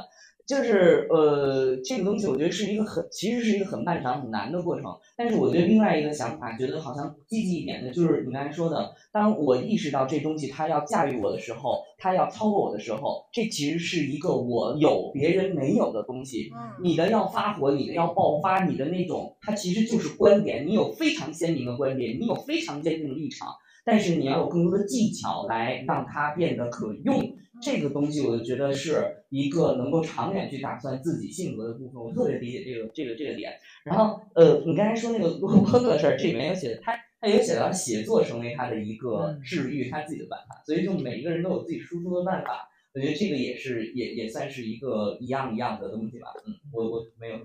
就是呃，这个东西我觉得是一个很，其实是一个很漫长、很难的过程。但是我觉得另外一个想法，觉得好像积极一点的，就是你刚才说的，当我意识到这东西它要驾驭我的时候，它要超过我的时候，这其实是一个我有别人没有的东西。你的要发火，你的要爆发，你的那种，它其实就是观点，你有非常鲜明的观点，你有非常坚定的立场，但是你要有更多的技巧来让它变得可用。这个东西我就觉得是一个能够长远去打算自己性格的部分，我特别理解这个这个这个点。然后呃，你刚才说那个录播的事儿，这里面有写他他有写到写作成为他的一个治愈他自己的办法，所以就每一个人都有自己输出的办法。我觉得这个也是也也算是一个一样一样的东西吧。嗯，我我没有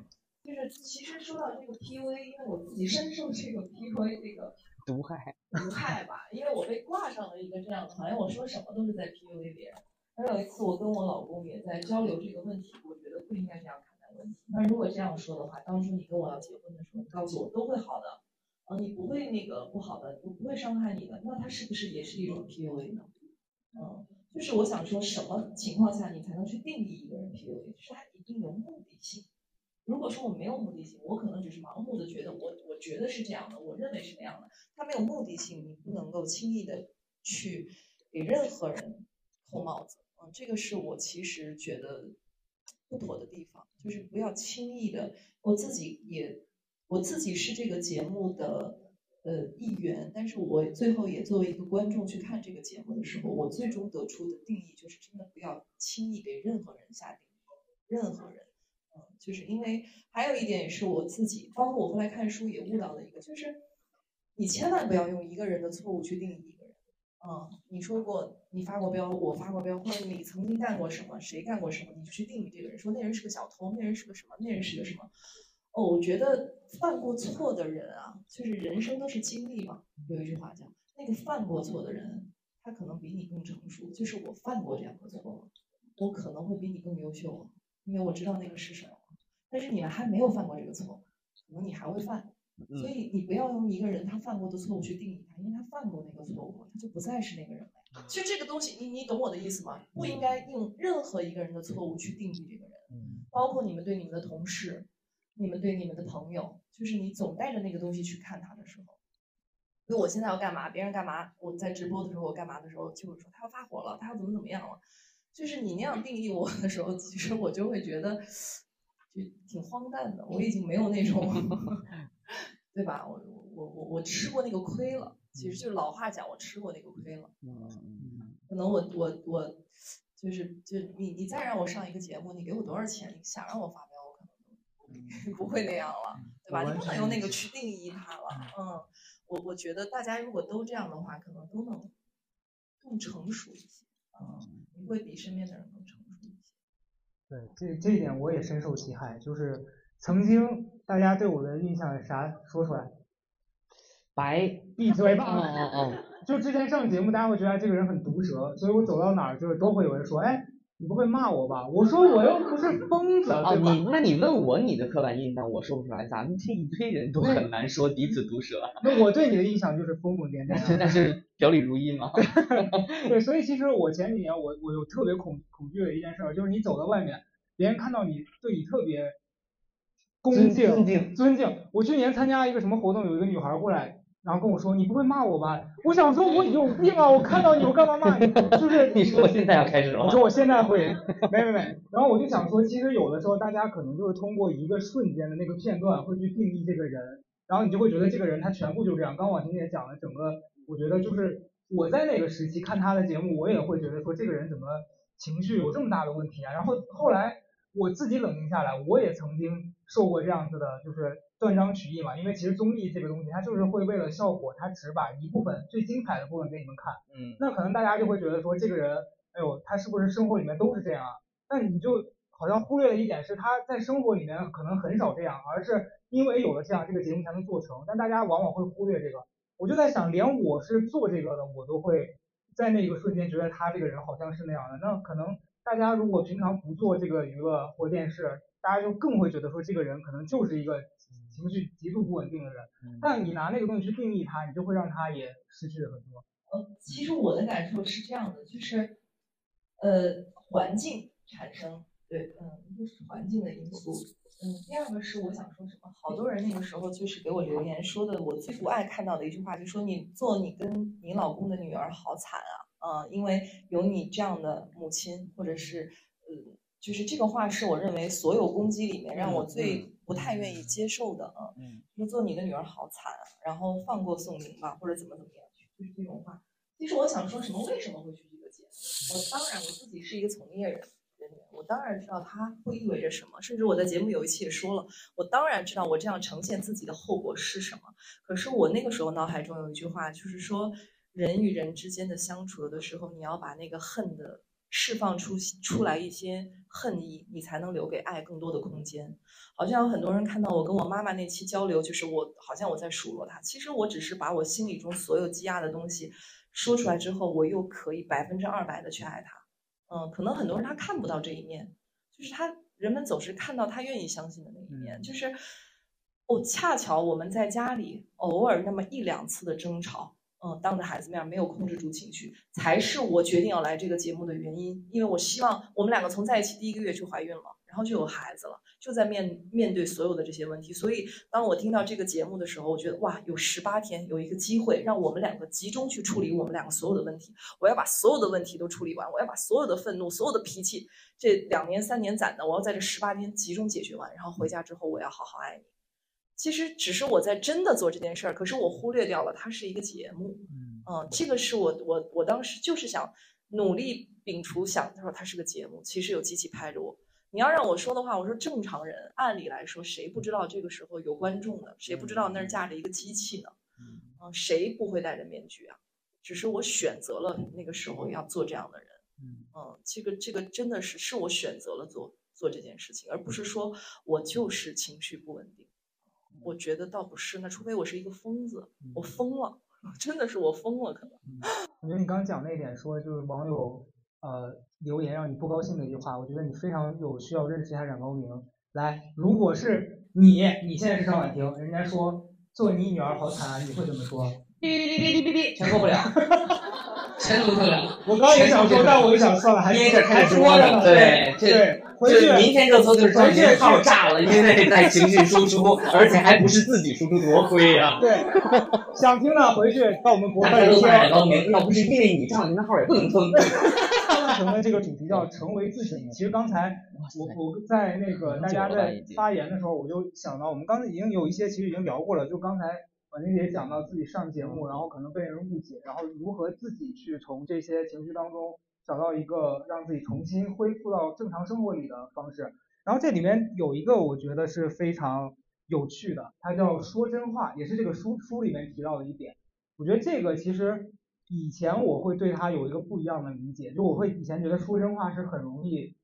就是其实说到这个 PUA，因为我自己深受这个 PUA 这个毒害毒害吧，因为我被挂上了一个这样的，好像我说什么都是在 PUA 别人。而有一次，我跟我老公也在交流这个问题，我觉得不应该这样看待问题。那如果这样说的话，当初你跟我要结婚的时候，你告诉我都会好的，呃，你不会那个不好的，我不会伤害你的，那它是不是也是一种 PUA 呢？嗯，就是我想说，什么情况下你才能去定义一个人 PUA？就是他一定有目的性。如果说我没有目的性，我可能只是盲目的觉得我觉得是这样的，我认为是那样的。它没有目的性，你不能够轻易的去给任何人扣帽子。嗯，这个是我其实觉得不妥的地方，就是不要轻易的。我自己也，我自己是这个节目的呃一员，但是我最后也作为一个观众去看这个节目的时候，我最终得出的定义就是真的不要轻易给任何人下定义，任何人。就是因为还有一点也是我自己，包括我后来看书也悟到的一个，就是你千万不要用一个人的错误去定义一个人。嗯，你说过你发过飙，我发过飙，或者你曾经干过什么，谁干过什么，你就去定义这个人，说那人是个小偷，那人是个什么，那人是个什么。哦，我觉得犯过错的人啊，就是人生都是经历嘛。有一句话叫，那个犯过错的人，他可能比你更成熟。就是我犯过这样的错，我可能会比你更优秀。因为我知道那个是什么，但是你们还没有犯过这个错，可能你还会犯，所以你不要用一个人他犯过的错误去定义他，因为他犯过那个错误，他就不再是那个人了。其实这个东西，你你懂我的意思吗？不应该用任何一个人的错误去定义这个人，包括你们对你们的同事，你们对你们的朋友，就是你总带着那个东西去看他的时候，因为我现在要干嘛，别人干嘛，我在直播的时候我干嘛的时候，就会说他要发火了，他要怎么怎么样了。就是你那样定义我的时候，其实我就会觉得就挺荒诞的。我已经没有那种，对吧？我我我我吃过那个亏了。其实就是老话讲，我吃过那个亏了。可能我我我就是就你你再让我上一个节目，你给我多少钱？你想让我发飙，我可能 不会那样了，对吧？你不能用那个去定义他了。嗯，我我觉得大家如果都这样的话，可能都能更成熟一些。嗯。你会比身边的人更成。对，这这一点我也深受其害。就是曾经大家对我的印象是啥？说出来。白，闭嘴吧。嗯嗯嗯。就之前上节目，大家会觉得这个人很毒舌，所以我走到哪儿就是都会有人说，哎。你不会骂我吧？我说我又不是疯子，哦，你那你问我你的刻板印象，我说不出来。咱们这一堆人都很难说彼此毒舌。那我对你的印象就是疯疯癫癫，但是表里如一嘛。对，所以其实我前几年我我有特别恐恐惧的一件事，就是你走到外面，别人看到你对你特别恭敬尊敬尊敬。我去年参加一个什么活动，有一个女孩过来。然后跟我说你不会骂我吧？我想说我有病啊！我看到你我干嘛骂你？就是 你说我现在要开始了。我说我现在会，没没没。然后我就想说，其实有的时候大家可能就是通过一个瞬间的那个片段会去定义这个人，然后你就会觉得这个人他全部就这样。刚刚婉婷也讲了整个，我觉得就是我在那个时期看他的节目，我也会觉得说这个人怎么情绪有这么大的问题啊？然后后来我自己冷静下来，我也曾经受过这样子的，就是。断章取义嘛，因为其实综艺这个东西，它就是会为了效果，它只把一部分最精彩的部分给你们看。嗯。那可能大家就会觉得说，这个人，哎呦，他是不是生活里面都是这样啊？那你就好像忽略了一点，是他在生活里面可能很少这样，而是因为有了这样，这个节目才能做成。但大家往往会忽略这个。我就在想，连我是做这个的，我都会在那个瞬间觉得他这个人好像是那样的。那可能大家如果平常不做这个娱乐或电视，大家就更会觉得说，这个人可能就是一个。情绪极度不稳定的人，但你拿那个东西去定义他，你就会让他也失去了很多。呃，其实我的感受是这样的，就是，呃，环境产生，对，嗯，一个是环境的因素，嗯，第二个是我想说什么，好多人那个时候就是给我留言说的，我最不爱看到的一句话，就说你做你跟你老公的女儿好惨啊，嗯，因为有你这样的母亲，或者是，嗯，就是这个话是我认为所有攻击里面让我最。不太愿意接受的啊，说做你的女儿好惨啊，然后放过宋宁吧，或者怎么怎么样，就是这种话。其实我想说什么，为什么会去这个节目？我当然我自己是一个从业人我当然知道它会意味着什么。甚至我在节目有一期也说了，我当然知道我这样呈现自己的后果是什么。可是我那个时候脑海中有一句话，就是说人与人之间的相处的时候，你要把那个恨的。释放出出来一些恨意，你才能留给爱更多的空间。好像有很多人看到我跟我妈妈那期交流，就是我好像我在数落她，其实我只是把我心里中所有积压的东西说出来之后，我又可以百分之二百的去爱她。嗯，可能很多人他看不到这一面，就是他人们总是看到他愿意相信的那一面，就是哦，恰巧我们在家里偶尔那么一两次的争吵。嗯，当着孩子面没有控制住情绪，才是我决定要来这个节目的原因。因为我希望我们两个从在一起第一个月就怀孕了，然后就有孩子了，就在面面对所有的这些问题。所以，当我听到这个节目的时候，我觉得哇，有十八天，有一个机会让我们两个集中去处理我们两个所有的问题。我要把所有的问题都处理完，我要把所有的愤怒、所有的脾气，这两年三年攒的，我要在这十八天集中解决完。然后回家之后，我要好好爱你。其实只是我在真的做这件事儿，可是我忽略掉了它是一个节目。嗯，这个是我我我当时就是想努力摒除想，他说它是个节目，其实有机器拍着我。你要让我说的话，我说正常人按理来说，谁不知道这个时候有观众呢？谁不知道那儿架着一个机器呢？嗯，谁不会戴着面具啊？只是我选择了那个时候要做这样的人。嗯，这个这个真的是是我选择了做做这件事情，而不是说我就是情绪不稳定。我觉得倒不是，那除非我是一个疯子，我疯了。真的是我疯了，可能。我觉得你刚刚讲那一点，说就是网友呃留言让你不高兴的一句话，我觉得你非常有需要认识一下冉高明。来，如果是你，你现在是张婉婷，人家说做你女儿好惨，你会怎么说？哔哔哔哔哔哔哔，全过不了，全过不了。我刚也想说，但我又想算了，还憋着还开直播呢。对对，回去明天热搜就是张杰号炸了，因为在情绪输出，而且还不是自己输出，多亏呀。对，想听的回去到我们博客大家都听。要不是因为你上您的号也不能封。上成的这个主题叫成为自己。其实刚才我我在那个大家在发言的时候，我就想到我们刚才已经有一些其实已经聊过了，就刚才。婉婷姐讲到自己上节目，然后可能被人误解，然后如何自己去从这些情绪当中找到一个让自己重新恢复到正常生活里的方式。然后这里面有一个我觉得是非常有趣的，它叫说真话，也是这个书书里面提到的一点。我觉得这个其实以前我会对它有一个不一样的理解，就我会以前觉得说真话是很容易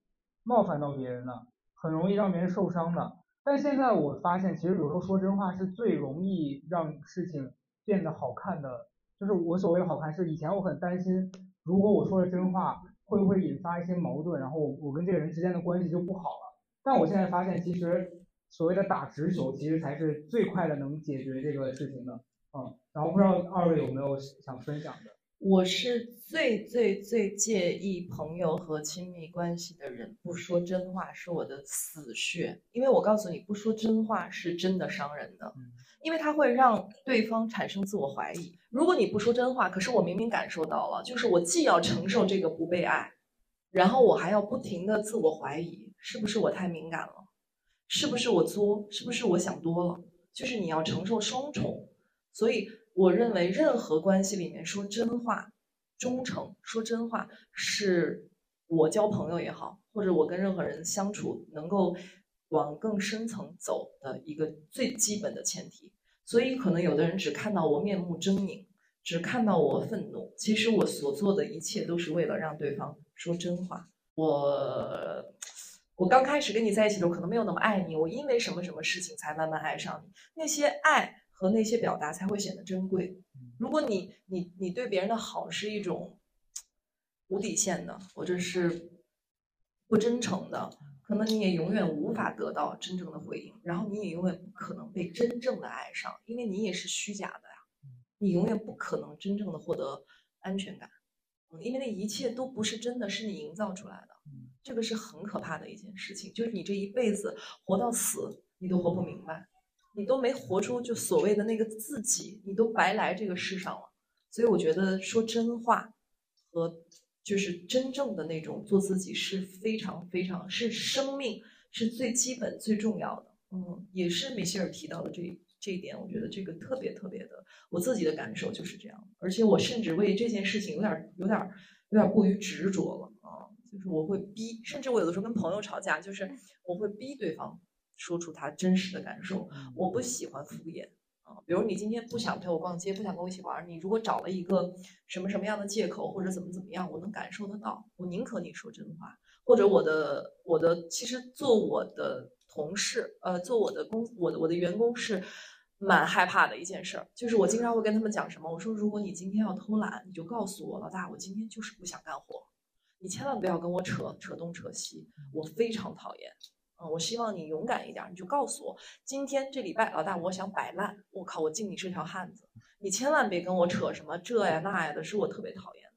冒犯到别人的，很容易让别人受伤的。但现在我发现，其实有时候说真话是最容易让事情变得好看的。就是我所谓的好看，是以前我很担心，如果我说了真话，会不会引发一些矛盾，然后我我跟这个人之间的关系就不好了。但我现在发现，其实所谓的打直球，其实才是最快的能解决这个事情的。嗯，然后不知道二位有没有想分享的？我是最最最介意朋友和亲密关系的人不说真话，是我的死穴。因为我告诉你，不说真话是真的伤人的，因为它会让对方产生自我怀疑。如果你不说真话，可是我明明感受到了，就是我既要承受这个不被爱，然后我还要不停的自我怀疑，是不是我太敏感了？是不是我作？是不是我想多了？就是你要承受双重，所以。我认为任何关系里面说真话、忠诚、说真话，是我交朋友也好，或者我跟任何人相处能够往更深层走的一个最基本的前提。所以，可能有的人只看到我面目狰狞，只看到我愤怒，其实我所做的一切都是为了让对方说真话。我我刚开始跟你在一起的时候，可能没有那么爱你，我因为什么什么事情才慢慢爱上你？那些爱。和那些表达才会显得珍贵。如果你你你对别人的好是一种无底线的，或者是不真诚的，可能你也永远无法得到真正的回应，然后你也永远不可能被真正的爱上，因为你也是虚假的呀。你永远不可能真正的获得安全感，因为那一切都不是真的，是你营造出来的。这个是很可怕的一件事情，就是你这一辈子活到死，你都活不明白。你都没活出就所谓的那个自己，你都白来这个世上了。所以我觉得说真话和就是真正的那种做自己是非常非常是生命是最基本最重要的。嗯，也是米歇尔提到的这这一点，我觉得这个特别特别的，我自己的感受就是这样。而且我甚至为这件事情有点有点有点过于执着了啊，就是我会逼，甚至我有的时候跟朋友吵架，就是我会逼对方。说出他真实的感受，我不喜欢敷衍啊。比如你今天不想陪我逛街，不想跟我一起玩，你如果找了一个什么什么样的借口或者怎么怎么样，我能感受得到。我宁可你说真话，或者我的我的其实做我的同事，呃，做我的工，我的我的员工是蛮害怕的一件事儿，就是我经常会跟他们讲什么，我说如果你今天要偷懒，你就告诉我，老大，我今天就是不想干活，你千万不要跟我扯扯东扯西，我非常讨厌。嗯，我希望你勇敢一点，你就告诉我，今天这礼拜老大我想摆烂，我靠，我敬你是条汉子，你千万别跟我扯什么这呀那呀的，是我特别讨厌的。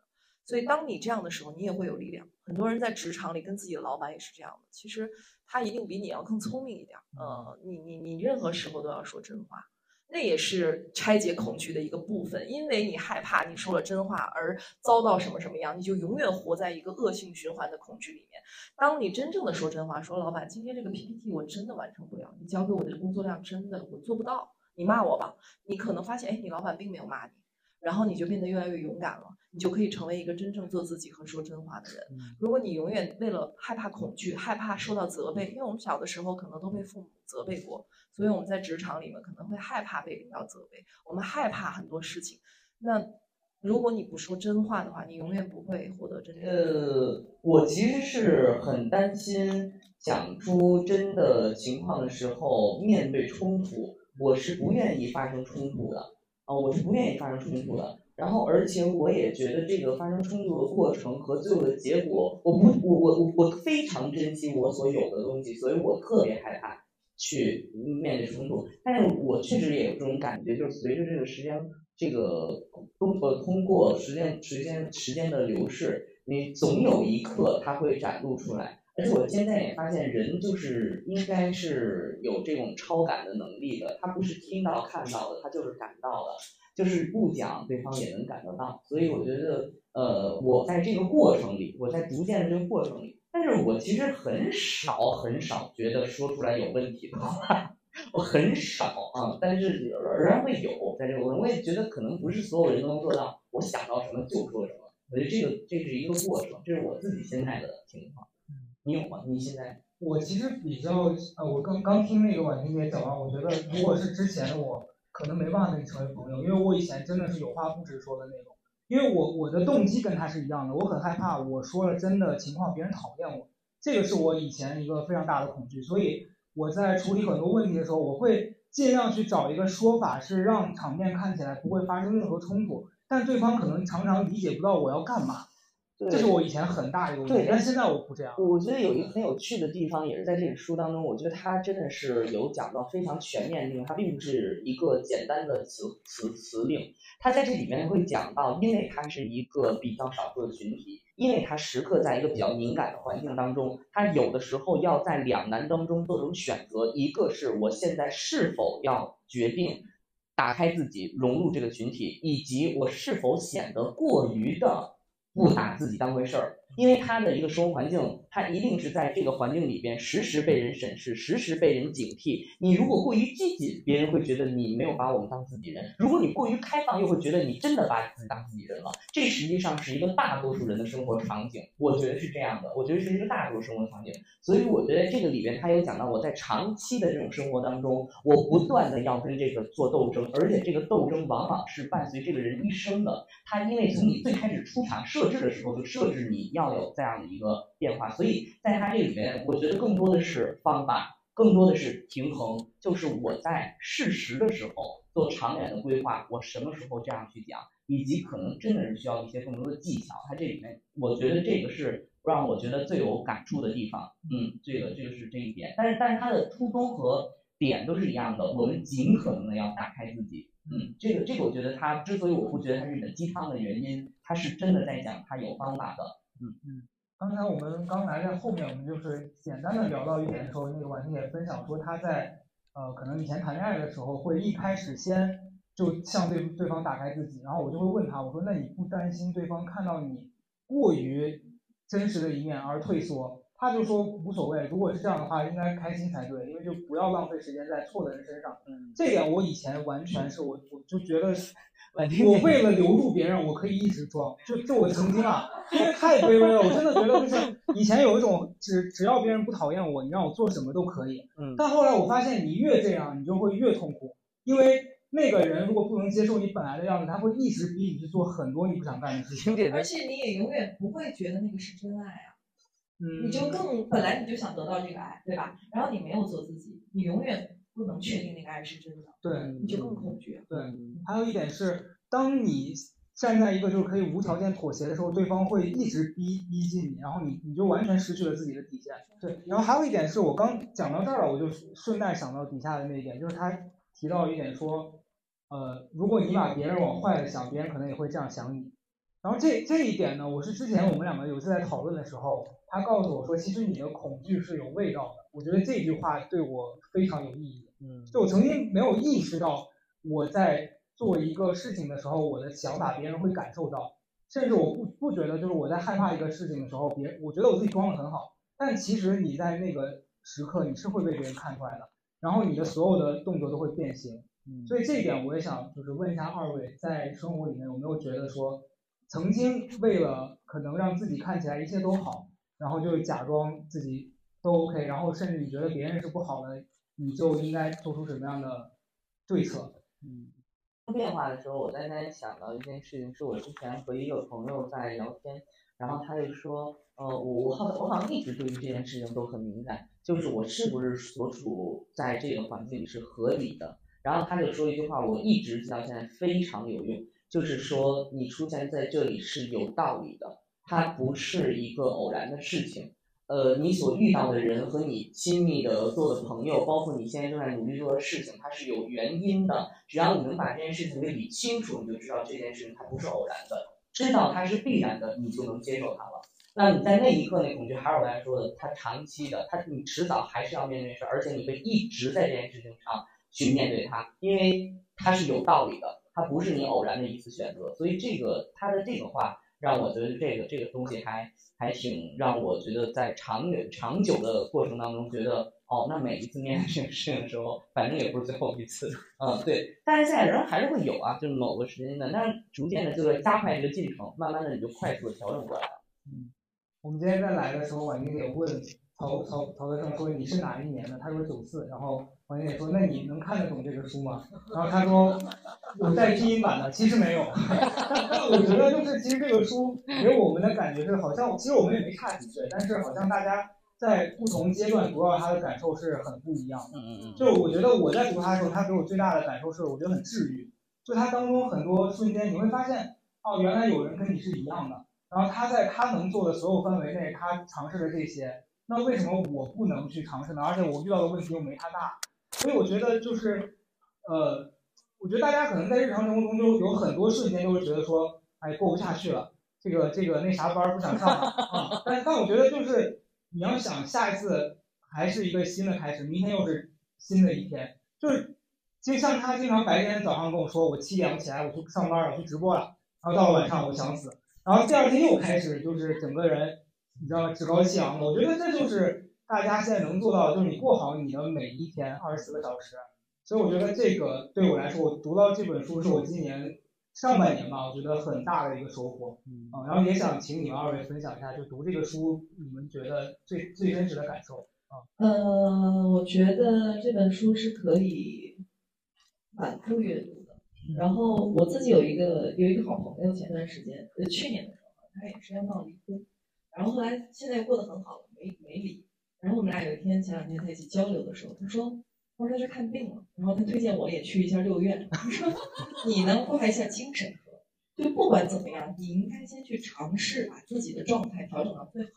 所以当你这样的时候，你也会有力量。很多人在职场里跟自己的老板也是这样的，其实他一定比你要更聪明一点。呃，你你你任何时候都要说真话。那也是拆解恐惧的一个部分，因为你害怕你说了真话而遭到什么什么样，你就永远活在一个恶性循环的恐惧里面。当你真正的说真话，说老板，今天这个 PPT 我真的完成不了，你交给我的工作量真的我做不到，你骂我吧。你可能发现，哎，你老板并没有骂你。然后你就变得越来越勇敢了，你就可以成为一个真正做自己和说真话的人。如果你永远为了害怕恐惧、害怕受到责备，因为我们小的时候可能都被父母责备过，所以我们在职场里面可能会害怕被领导责备，我们害怕很多事情。那如果你不说真话的话，你永远不会获得真正。呃，我其实是很担心讲出真的情况的时候面对冲突，我是不愿意发生冲突的。啊，我是不愿意发生冲突的。然后，而且我也觉得这个发生冲突的过程和最后的结果，我不，我我我我非常珍惜我所有的东西，所以我特别害怕去面对冲突。但是我确实也有这种感觉，就是随着这个时间，这个通呃通过时间时间时间的流逝，你总有一刻它会展露出来。而且我现在也发现，人就是应该是有这种超感的能力的。他不是听到看到的，他就是感到的，就是不讲对方也能感得到。所以我觉得，呃，我在这个过程里，我在逐渐的这个过程里，但是我其实很少很少觉得说出来有问题的话，我很少啊，但是仍然会有在这个过程。我也觉得可能不是所有人都能做到，我想到什么就说什么。我觉得这个这是一个过程，这是我自己现在的情况。你有吗？你现在？我其实比较呃，我刚刚听那个婉婷姐讲完，我觉得如果是之前的我，可能没办法跟你成为朋友，因为我以前真的是有话不直说的那种。因为我我的动机跟他是一样的，我很害怕我说了真的情况别人讨厌我，这个是我以前一个非常大的恐惧。所以我在处理很多问题的时候，我会尽量去找一个说法，是让场面看起来不会发生任何冲突，但对方可能常常理解不到我要干嘛。这是我以前很大的一个问题，但现在我不这样。我觉得有一个很有趣的地方，也是在这本书当中，我觉得他真的是有讲到非常全面性，它并不是一个简单的词词词令。他在这里面会讲到，因为他是一个比较少数的群体，因为他时刻在一个比较敏感的环境当中，他有的时候要在两难当中做出选择，一个是我现在是否要决定打开自己融入这个群体，以及我是否显得过于的。不把自己当回事儿，因为他的一个生活环境，他一定是在这个环境里边时时被人审视，时时被人警惕。你如果过于拘谨，别人会觉得你没有把我们当自己人；如果你过于开放，又会觉得你真的把自己当自己人了。这实际上是一个大多数人的生活场景，我觉得是这样的。我觉得是一个大多数生活场景，所以我觉得这个里边他有讲到，我在长期的这种生活当中，我不断的要跟这个做斗争，而且这个斗争往往是伴随这个人一生的。他因为从你最开始出场设置的时候就设置你要有这样的一个变化，所以在它这里面，我觉得更多的是方法，更多的是平衡，就是我在适时的时候做长远的规划，我什么时候这样去讲，以及可能真的是需要一些更多的技巧。它这里面，我觉得这个是让我觉得最有感触的地方。嗯，这个这个是这一点，但是但是它的初衷和点都是一样的，我们尽可能的要打开自己。嗯，这个这个我觉得他之所以我不觉得他是一本鸡汤的原因，他是真的在讲他有方法的。嗯嗯，刚才我们刚来在后面，我们就是简单的聊到一点的时候，那个婉婷也分享说她在呃可能以前谈恋爱的时候会一开始先就向对对方打开自己，然后我就会问他，我说那你不担心对方看到你过于真实的一面而退缩？他就说无所谓，如果是这样的话，应该开心才对，因为就不要浪费时间在错的人身上。嗯，这点我以前完全是我我就觉得，我为了留住别人，我可以一直装。就就我曾经啊，因为太卑微了，我真的觉得就是以前有一种只只要别人不讨厌我，你让我做什么都可以。嗯，但后来我发现，你越这样，你就会越痛苦，因为那个人如果不能接受你本来的样子，他会一直逼你去做很多你不想干的事情。而且你也永远不会觉得那个是真爱啊。你就更本来你就想得到这个爱，对吧？然后你没有做自己，你永远不能确定那个爱是真的，对，你就更恐惧。对，还有一点是，当你站在一个就是可以无条件妥协的时候，对方会一直逼逼近你，然后你你就完全失去了自己的底线。对，然后还有一点是我刚讲到这儿了，我就顺带想到底下的那一点，就是他提到一点说，呃，如果你把别人往坏了想，别人可能也会这样想你。然后这这一点呢，我是之前我们两个有一次在讨论的时候，他告诉我说，其实你的恐惧是有味道的。我觉得这句话对我非常有意义。嗯，就我曾经没有意识到我在做一个事情的时候，我的想法别人会感受到，甚至我不不觉得就是我在害怕一个事情的时候，别我觉得我自己装的很好，但其实你在那个时刻你是会被别人看出来的，然后你的所有的动作都会变形。嗯所以这一点我也想就是问一下二位，在生活里面有没有觉得说，曾经为了可能让自己看起来一切都好，然后就假装自己都 OK，然后甚至你觉得别人是不好的，你就应该做出什么样的对策？嗯，变化的时候，我在那想到一件事情，是我之前和一个朋友在聊天，然后他就说，呃，我我好我好像一直对于这件事情都很敏感，就是我是不是所处在这个环境里是合理的。然后他就说一句话，我一直记到现在非常有用，就是说你出现在这里是有道理的，它不是一个偶然的事情。呃，你所遇到的人和你亲密的做的朋友，包括你现在正在努力做的事情，它是有原因的。只要你能把这件事情给理清楚，你就知道这件事情它不是偶然的，知道它是必然的，你就能接受它了。那你在那一刻那恐惧，还是我刚才说的，它长期的，它你迟早还是要面对事，而且你会一直在这件事情上去面对它，因为它是有道理的，它不是你偶然的一次选择。所以这个他的这个话让我觉得这个这个东西还还挺让我觉得在长远长久的过程当中觉得哦，那每一次面对这个事情的时候，反正也不是最后一次，嗯，对。但是现在人还是会有啊，就是某个时间段，但是逐渐的就在加快这个进程，慢慢的你就快速的调整过来了。嗯我们今天在来的时候，婉晶也问曹曹曹德胜说你是哪一年的？他说九四，然后婉晶也说那你能看得懂这个书吗？然后他说有带拼音版的，其实没有。我觉得就是其实这个书给我们的感觉是好像其实我们也没差几岁，但是好像大家在不同阶段读到它的感受是很不一样的。嗯嗯嗯。就我觉得我在读它的时候，它给我最大的感受是我觉得很治愈。就它当中很多瞬间，你会发现哦，原来有人跟你是一样的。然后他在他能做的所有范围内，他尝试了这些，那为什么我不能去尝试呢？而且我遇到的问题又没他大，所以我觉得就是，呃，我觉得大家可能在日常生活中就有很多瞬间都会觉得说，哎，过不下去了，这个这个那啥班不想上了啊。但但我觉得就是你要想下一次还是一个新的开始，明天又是新的一天，就是就像他经常白天早上跟我说，我七点我起来我去上班我去直播了，然后到了晚上我想死。然后第二天又开始，就是整个人，你知道吗？趾高气昂的。我觉得这就是大家现在能做到的，就是你过好你的每一天二十四个小时。所以我觉得这个对我来说，我读到这本书是我今年上半年吧，我觉得很大的一个收获。嗯啊，然后也想请你们二位分享一下，就读这个书你们觉得最最真实的感受。呃，我觉得这本书是可以反复阅读的。然后我自己有一个有一个好朋友，前段时间呃去年的时候，他也是要闹离婚，然后后来现在过得很好，没没离。然后我们俩有一天前两天在一起交流的时候，他说他说他去看病了，然后他推荐我也去一下六院，他说你能挂一下精神科，就不管怎么样，你应该先去尝试把自己的状态调整到最好。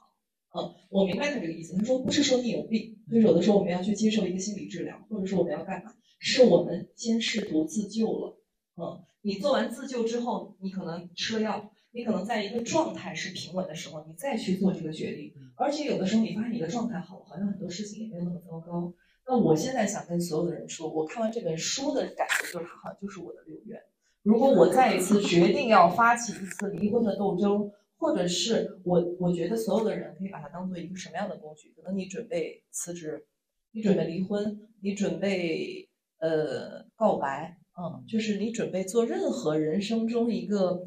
嗯，我明白他这个意思。他说不是说你有病，就是有的时候我们要去接受一个心理治疗，或者说我们要干嘛，是我们先试图自救了。嗯，你做完自救之后，你可能吃了药，你可能在一个状态是平稳的时候，你再去做这个决定。而且有的时候你发现你的状态好，好像很多事情也没有那么糟糕。那我现在想跟所有的人说，我看完这本书的感觉就是，它好像就是我的六院。如果我再一次决定要发起一次离婚的斗争，或者是我我觉得所有的人可以把它当做一个什么样的工具？可能你准备辞职，你准备离婚，你准备呃告白。嗯，就是你准备做任何人生中一个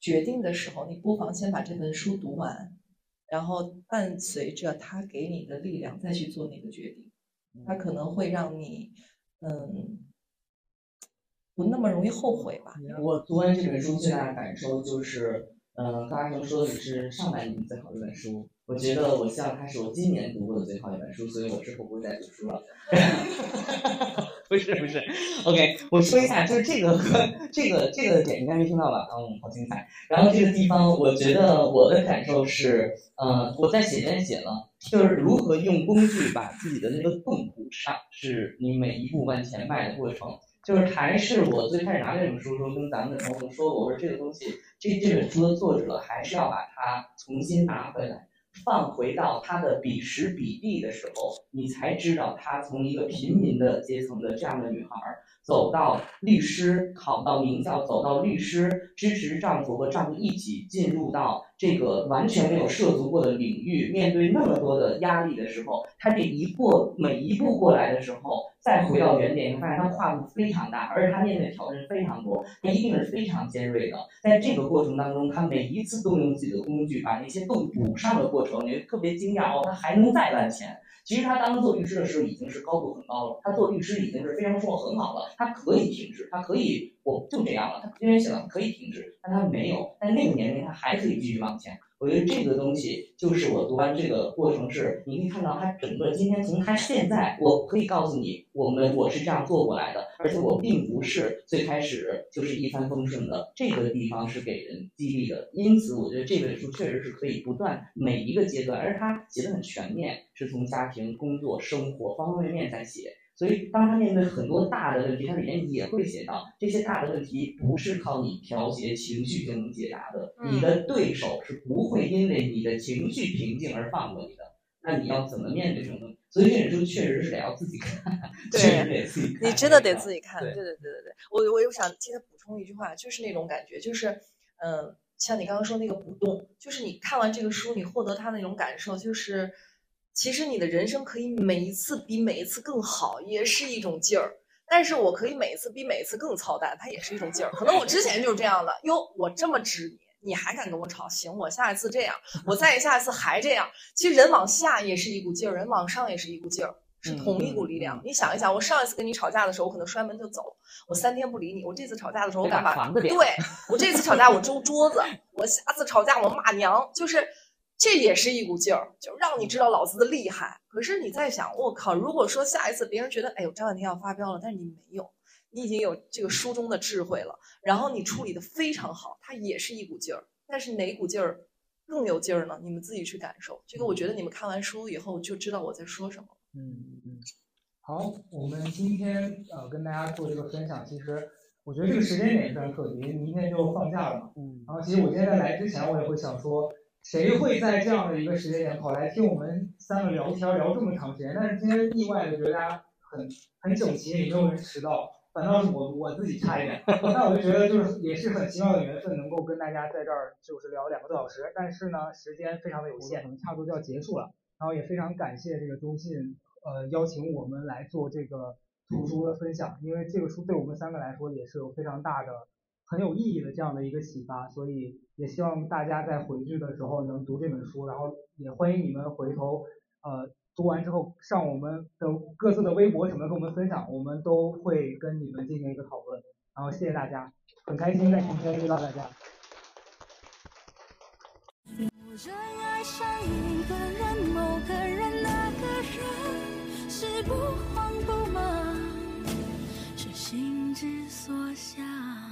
决定的时候，你不妨先把这本书读完，然后伴随着它给你的力量再去做那个决定，它可能会让你嗯不那么容易后悔吧。我读完这本书最大的感受就是，嗯、刚才能说的是上半年最好的一本书，我觉得我希望它是我今年读过的最好一本书，所以我之后不会再读书了。不是不是，OK，我说一下，就是这个 这个这个点应该没听到吧？嗯，好精彩。然后这个地方，我觉得我的感受是，嗯，我在写前写了，就是如何用工具把自己的那个洞补上，是你每一步往前迈的过程。就是还是我最开始拿这本书的时候，跟咱们的朋友说，我说这个东西，这这本书的作者还是要把它重新拿回来。放回到她的彼时彼地的时候，你才知道她从一个平民的阶层的这样的女孩，走到律师，考到名校，走到律师，支持丈夫和丈夫一起进入到这个完全没有涉足过的领域，面对那么多的压力的时候，她这一过每一步过来的时候。再回到原点，你会发现他跨度非常大，而且他面对的挑战非常多，他一定是非常尖锐的。在这个过程当中，他每一次都用自己的工具把那些洞补上的过程，你会特别惊讶哦，他还能再往前。其实他当时做律师的时候已经是高度很高了，他做律师已经是非常说很好了，他可以停止，他可以我就这样了，他因为想可以停止，但他没有，在那个年龄他还可以继续往前。我觉得这个东西就是我读完这个过程是，你可以看到他整个今天从他现在，我可以告诉你，我们我是这样做过来的，而且我并不是最开始就是一帆风顺的，这个地方是给人激励的。因此，我觉得这本书确实是可以不断每一个阶段，而他写的很全面，是从家庭、工作、生活方方面面在写。所以，当他面对很多大的问题，他里面也会写到这些大的问题不是靠你调节情绪就能解答的。你的对手是不会因为你的情绪平静而放过你的。那你要怎么面对这种东西？所以这本书确实是得要自己看，确实得自己看。你真的得自己看。对对对对对，我我又想替他补充一句话，就是那种感觉，就是嗯，像你刚刚说那个不动，就是你看完这个书，你获得他那种感受，就是。其实你的人生可以每一次比每一次更好，也是一种劲儿。但是我可以每一次比每一次更操蛋，它也是一种劲儿。可能我之前就是这样的，哟，我这么执你，你还敢跟我吵？行，我下一次这样，我再下一次还这样。其实人往下也是一股劲儿，人往上也是一股劲儿，是同一股力量。你想一想，我上一次跟你吵架的时候，我可能摔门就走，我三天不理你。我这次吵架的时候，我敢把对，我这次吵架我周桌子，我下次吵架我骂娘，就是。这也是一股劲儿，就让你知道老子的厉害。可是你在想，我靠，如果说下一次别人觉得，哎呦，张婉婷要发飙了，但是你没有，你已经有这个书中的智慧了，然后你处理的非常好，它也是一股劲儿。但是哪股劲儿更有劲儿呢？你们自己去感受。这个我觉得你们看完书以后就知道我在说什么。嗯嗯。好，我们今天呃跟大家做这个分享，其实我觉得这个时间点非常特别，明天就放假了嘛。嗯。然后其实我今天在来之前，我也会想说。谁会在这样的一个时间点跑来听我们三个聊天聊这么长时间？但是今天意外的觉得大家很很整齐，也没有人迟到，反倒是我我自己差一点。那我就觉得就是也是很奇妙的缘分，能够跟大家在这儿就是聊两个多小时。但是呢，时间非常的有限，可能差不多就要结束了。然后也非常感谢这个周信呃邀请我们来做这个图书的分享，因为这个书对我们三个来说也是有非常大的。很有意义的这样的一个启发，所以也希望大家在回去的时候能读这本书，然后也欢迎你们回头呃读完之后上我们的各自的微博什么跟我们分享，我们都会跟你们进行一个讨论。然后谢谢大家，很开心在今天遇到大家。是不慌不忙，是心之所向。